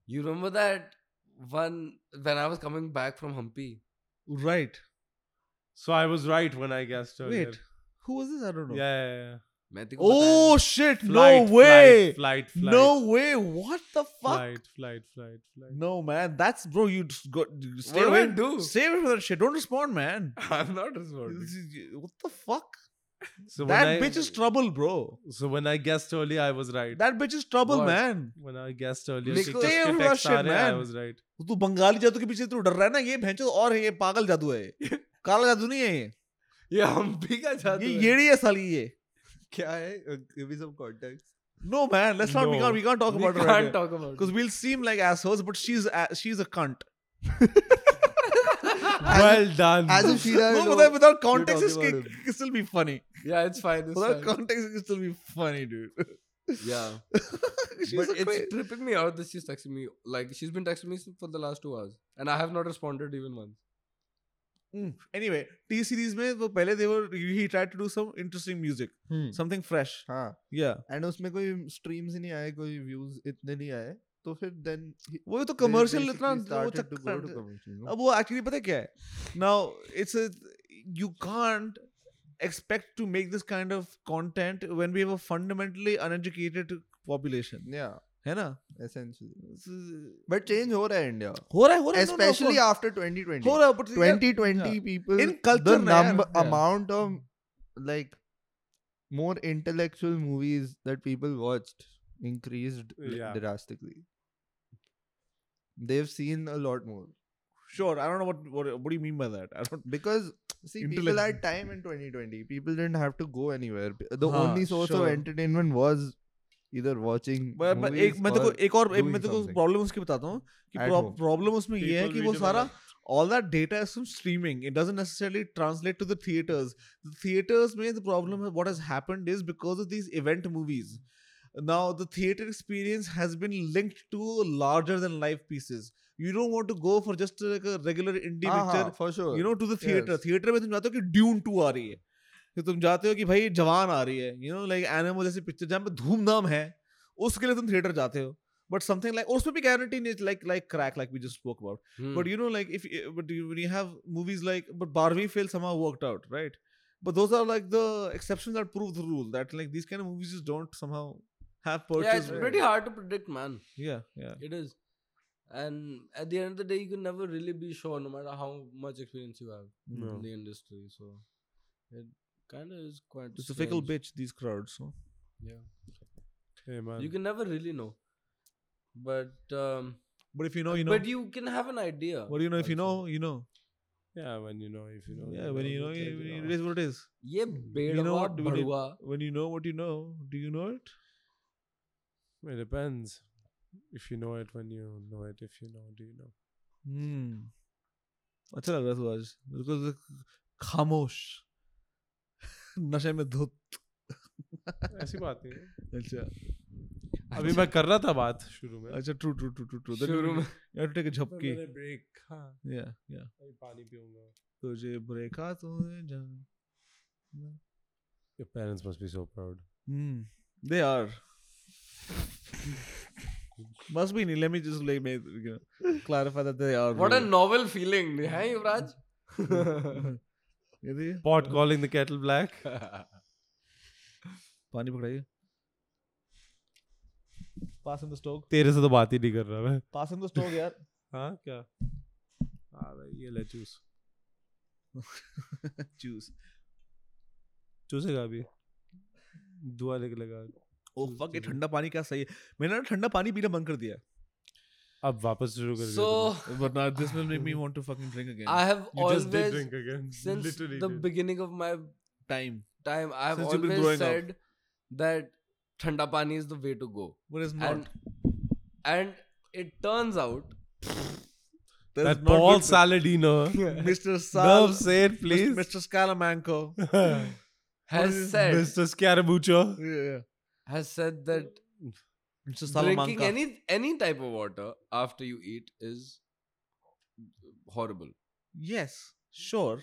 you remember that one when I was coming back from Hampi right so I was right when I guessed wait who was this I don't know yeah yeah मैं तेरे को ओह shit no way flight no way what the fuck flight flight flight no man that's bro you stay away do save for shit don't respond man I am not responding what the fuck So that I, bitch is trouble, bro. So when I guessed early, I was right. That bitch is trouble, what? man. When I guessed early, stay in Russia, man. I was right. तू तो बंगाली जादू के पीछे तू डर रहा है ना? ये भैंचो तो और है ये पागल जादू है। [LAUGHS] काला जादू नहीं है ये। ये हम भी का जादू ये येड़ी है। साली ये क्या है? Uh, give me some context. No man, let's not. We No. can't. We can't talk We about her. can't talk about it. because we'll seem like assholes, but she's a, she's a cunt. [LAUGHS] Well done. As if she doesn't No, know without, without you're context, talking it about can, him. can still be funny. Yeah, it's fine. It's Without fine. context, it can still be funny, dude. Yeah. [LAUGHS] she's but a it's cra- tripping me out that she's texting me. Like, she's been texting me for the last two hours. And I have not responded even once. Anyway T series में वो पहले देवर ही try to do some interesting music something fresh हाँ। Yeah and उसमें कोई streams नहीं आए कोई views इतने नहीं आए तो फिर देन वो तो कमर्शियल इतना वो अब वो एक्चुअली पता क्या है? Now it's you can't expect to make this kind of content when we have a fundamentally uneducated population yeah है essentially. But change ho raha hai india. ho raha especially after 2020 ho but 2020 people in culture the number amount of like more intellectual movies that people watched increased drastically. They've seen a lot more. Sure i don't know what what, do you mean by that? [LAUGHS] Because see people had time in 2020 people didn't have to go anywhere. The only source of entertainment was either watching But- but एक मैं तेको एक और मैं तेको problem उसकी बताता हूँ कि प्रॉब्लम उसमें ये है कि वो सारा all that data is from streaming it doesn't necessarily translate to the theaters the theaters may the problem what has happened is because of these event movies now the theater experience has been linked to larger than life pieces you don't want to go for just like a regular indie हाँ, picture हाँ, for sure. you know to the theater Yes. theater में तुम जाते हो कि dune 2 आ रही है तो तुम जाते हो कि भाई जवान आ रही है you know like एनिमल जैसी पिक्चर जहाँ पे धूमधाम है उसके लिए तुम थिएटर जाते हो बट समथिंग लाइक उसमें भी गारंटी नहीं like like crack like we just spoke about Hmm. but you know like if you- but you, when you have movies like but Barbie fail somehow worked out right but those are like the exceptions that prove the rule that like these kind of movies just don't somehow have purchase yeah, it's pretty hard to predict, man. yeah yeah It is. And at the end of the day, you can never really be sure, no matter how much experience you have No. in the industry. So it kind of is quite. it's a fickle strange. bitch these crowds so Yeah. Hey man. You can never really know. But um, but if you know you know but you can have an idea. what do you know if you know also. you know yeah, when you know, if you know. yeah when you know it's you, like, you- oh. it is what it is ये बेड़वा know what, do we need- भड़ुआ when you know what you know do you know it It depends. If you know it, when you know it, if you know, do you know? hmm अच्छा लग रहा था आज बिल्कुल खामोश नशे में धुत। ऐसी बात है। अच्छा। अभी मैं कर रहा था बात शुरू में। अच्छा true true true true true शुरू में। यार टेक झपकी। ब्रेक हाँ। या या अभी पानी पीऊँगा। तुझे तो parents must be so proud they are must be नहीं let me just like make clarify that they are what a novel feeling है युवराज? [LAUGHS] ये देखिए, Pot calling the kettle [LAUGHS] पानी पकड़ाइए। पास इन द स्टोव तेरे से तो बात ही नहीं कर रहा मैं। पास इन द स्टोव यार। हाँ क्या? हाँ भाई ये ले चूस जूस चूसेगा अभी? दुआ निकलेगा ओ फक ये ठंडा पानी क्या सही है? मैंने ना ठंडा पानी पीना बंद कर दिया अब वापस शुरू कर दिया so तूने। but now this will make me want to fucking drink again I have you just did always drink again since literally the did. beginning of my time time I have Since you've been always growing up. said that thanda pani is the way to go. but it's not And and it turns out That is that not Paul good. Saladino Mr. no Sal say it please Mr. Scalamanco has said Mr. Scaramuccio yeah, yeah. has said that Mr. drinking Salamanca any any type of water after you eat is horrible. yes sure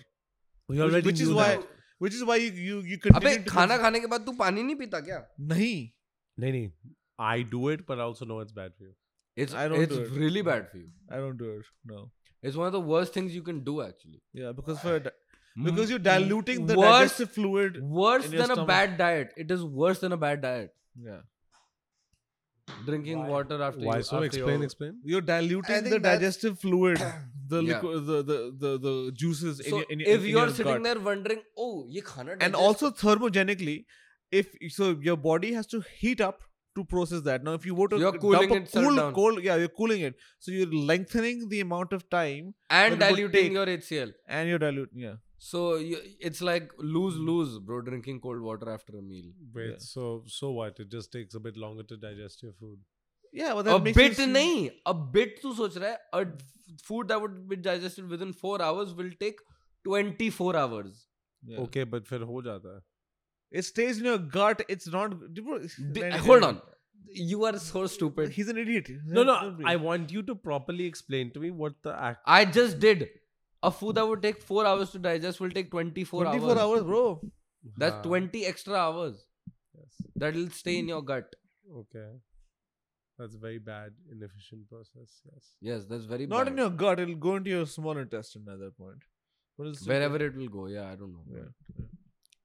we Which- already which is knew why that. which is why you you, you अबे continue to खाना cons- खाने के बाद तू पानी नहीं पीता क्या? नहीं नहीं नहीं I do it but I also know it's bad for you It's I don't it's do it. really bad for you. I don't do it no It's one of the worst things you can do actually. yeah because for di- Mm. because you're diluting the Worse- digestive fluid Worse in your than a stomach. bad diet. It is worse than a bad diet. yeah drinking Why? water after Why you, so? After explain, your, explain. You're diluting the digestive fluid, [COUGHS] the, yeah. liquid, the, the the the juices. So in your, in your, if in you're sitting gut. there wondering, oh, ye khana and also thermogenically, if so, your body has to heat up to process that. Now, if you were to you're cooling dump a cool, down. cold, yeah, you're cooling it. So you're lengthening the amount of time and diluting your HCl. And you're diluting, yeah. So you, it's like lose lose, bro. Drinking cold water after a meal. wait Yeah. so so what it just takes a bit longer to digest your food yeah but A that makes you bit see- नहीं, a bit तू सोच रहा है. A f- food that would be digested within four hours will take 24 hours. yeah. okay but फिर हो जाता है it stays in your gut it's not D- Lenny, hold Lenny. on. You are so stupid. he's an idiot no no Don't be. I want you to properly explain to me what the act I just did. A food that would take four hours to digest will take 24, 24 hours bro That's हाँ, 20 extra hours yes. that will stay in your gut. okay that's very bad inefficient process yes Yes, that's very bad. not bad. in your gut it'll go into your small intestine at that point but it'll still Wherever it will go, yeah, I don't know. yeah, yeah.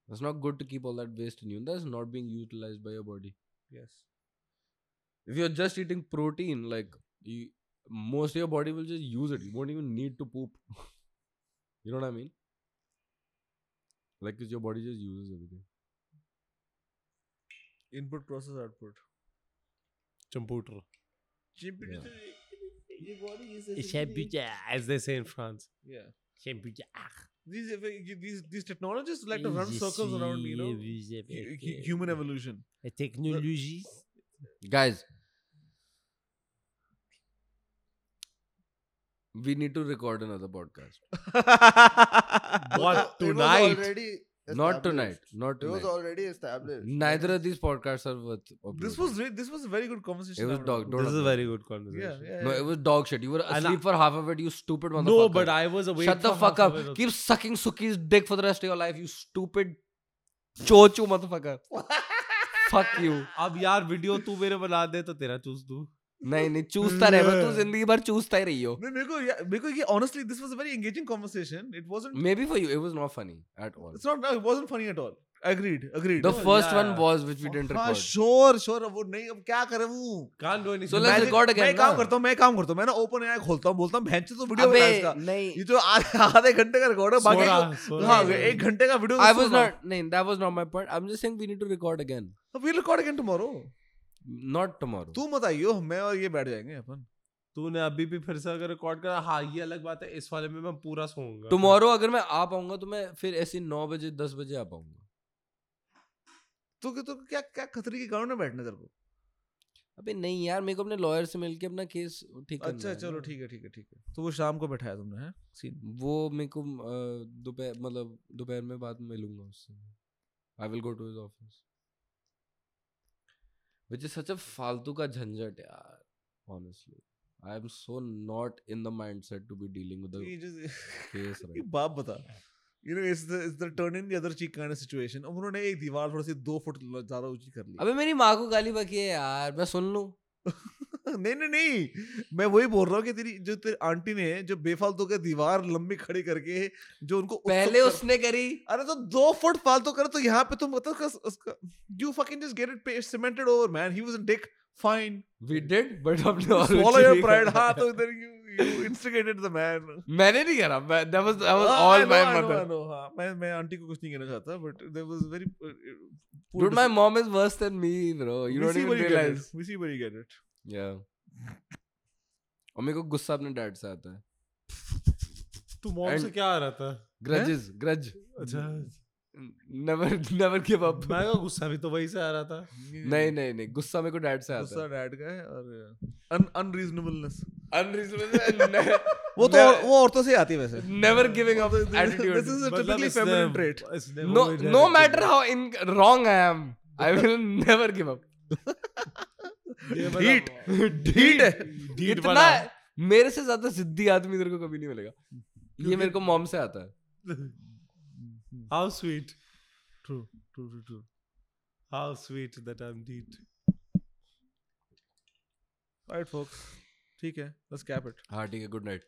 It's not good to keep all that waste in you. That's not being utilized by your body. yes If you're just eating protein, like you, most of your body will just use it. You won't even need to poop. [LAUGHS] you know what I mean? Like, 'cause your body just uses everything. input process output. Computer. Your body is as they say in France. Yeah. These these these technologists like to run circles around you know? hu- hu- human evolution. Technologies. Guys, we need to record another podcast. [LAUGHS] What, It was tonight? already Not established. tonight. Not It was tonight. already established. Neither of these podcasts are worth. this uploading. was re- this was a very good conversation. It was Arun. dog. Don't This is a upload. very good Yeah, conversation. yeah. No, yeah. it was dog shit. You were And asleep for half of it. You stupid motherfucker. No, but I was awake. Shut the for fuck half up. of it. Keep sucking Suki's dick for the rest of your life. You stupid chochu motherfucker. [LAUGHS] fuck you. अब यार video तू मेरे बना दे तो तेरा चूस दूं नहीं नहीं चूसता रहे तू ज़िंदगी भर चूसता ही रही हो मेरे को मेरे को ये honestly this was a very engaging conversation. It wasn't. Maybe for you, it was not funny at all. It's not. no, It wasn't funny at all. Agreed. Agreed. The No, first yeah. one was which we didn't हाँ record. sure sure अब वो नहीं अब क्या करे वो can't do anything So let's मैं- record again, मैं काम? करता हूँ मैं काम करता हूँ मैं ना ओपन एआई खोलता हूँ बोलता हूँ भैंस तो वीडियो बना इसका नहीं ये जो आधे घंटे का रिकॉर्ड है बाकी हाँ। एक घंटे का वीडियो I was not नहीं that was not my point. I'm just saying we need to record again. We record again tomorrow Not tomorrow. तू मत आइयो मैं और ये बैठ जाएँगे अपन। तूने अभी भी फिर से अगर रिकॉर्ड करा हाँ ये अलग बात है इस वाले में मैं पूरा सोऊँगा। Tomorrow अगर मैं आ पाऊँगा तो मैं फिर ऐसे नौ बजे दस बजे आ पाऊँगा। तू तो क्या क्या खतरे की गाँव में बैठना तेरे को? अबे नहीं यार मेरे को अपने लॉयर से मिलके अपना केस ठीक करना अच्छा चलो ठीक है ठीक है ठीक है। तो वो शाम को बैठाया तुमने है? सीन वो मेरे को दोपहर मतलब दोपहर में बाद मिलूँगा उससे। I will go to his office which is such a फालतू का झंझट यार honestly I am so not in the mindset to be dealing with the ये just- case ये right बाप बता know it's the it's the turn in the other cheek kind of situation अब उन्होंने एक दीवार थोड़ी सी 2 फुट ज़्यादा ऊँची कर ली अबे मेरी माँ को गाली बकी है यार मैं सुन लूँ [LAUGHS] नहीं नहीं नहीं। मैं वही बोल रहा हूँ कि तेरी जो तेरी आंटी ने जो बेफालतू के दीवार लंबी खड़ी करके जो उनको पहले कर, उसने करी। अरे तो दो फुट फालतू करो तो यहाँ पे तुम मतलब उसका यू फकिंग जस्ट मैंने नहीं करा। को कुछ नहीं कहना चाहता बट वेरी Yeah. और मेरे को गुस्सा अपने डैड से आता है। तू मॉम से क्या आ रहा था? Grudges grudge. अच्छा। नेवर नेवर गिव अप मैं का गुस्सा भी तो वही से आ रहा था। नहीं नहीं नहीं गुस्सा मेरे को डैड से आता गुस्सा डैड का है और अनरीजनेबलनेस अनरीजनेबल [LAUGHS] वो तो वो औरतों से आती है वैसे। Never giving up this attitude is a मतलब typically इसने- feminine trait इसने no no matter how in wrong I am I will never give up ढीट [LAUGHS] है। ढीठ इतना मेरे से ज़्यादा जिद्दी आदमी तेरे को कभी नहीं मिलेगा। ये मेरे को मॉम से आता है। How sweet true true true true how sweet that I am डीट alright folks ठीक है लेट्स कैप इट हाँ ठीक है गुड नाइट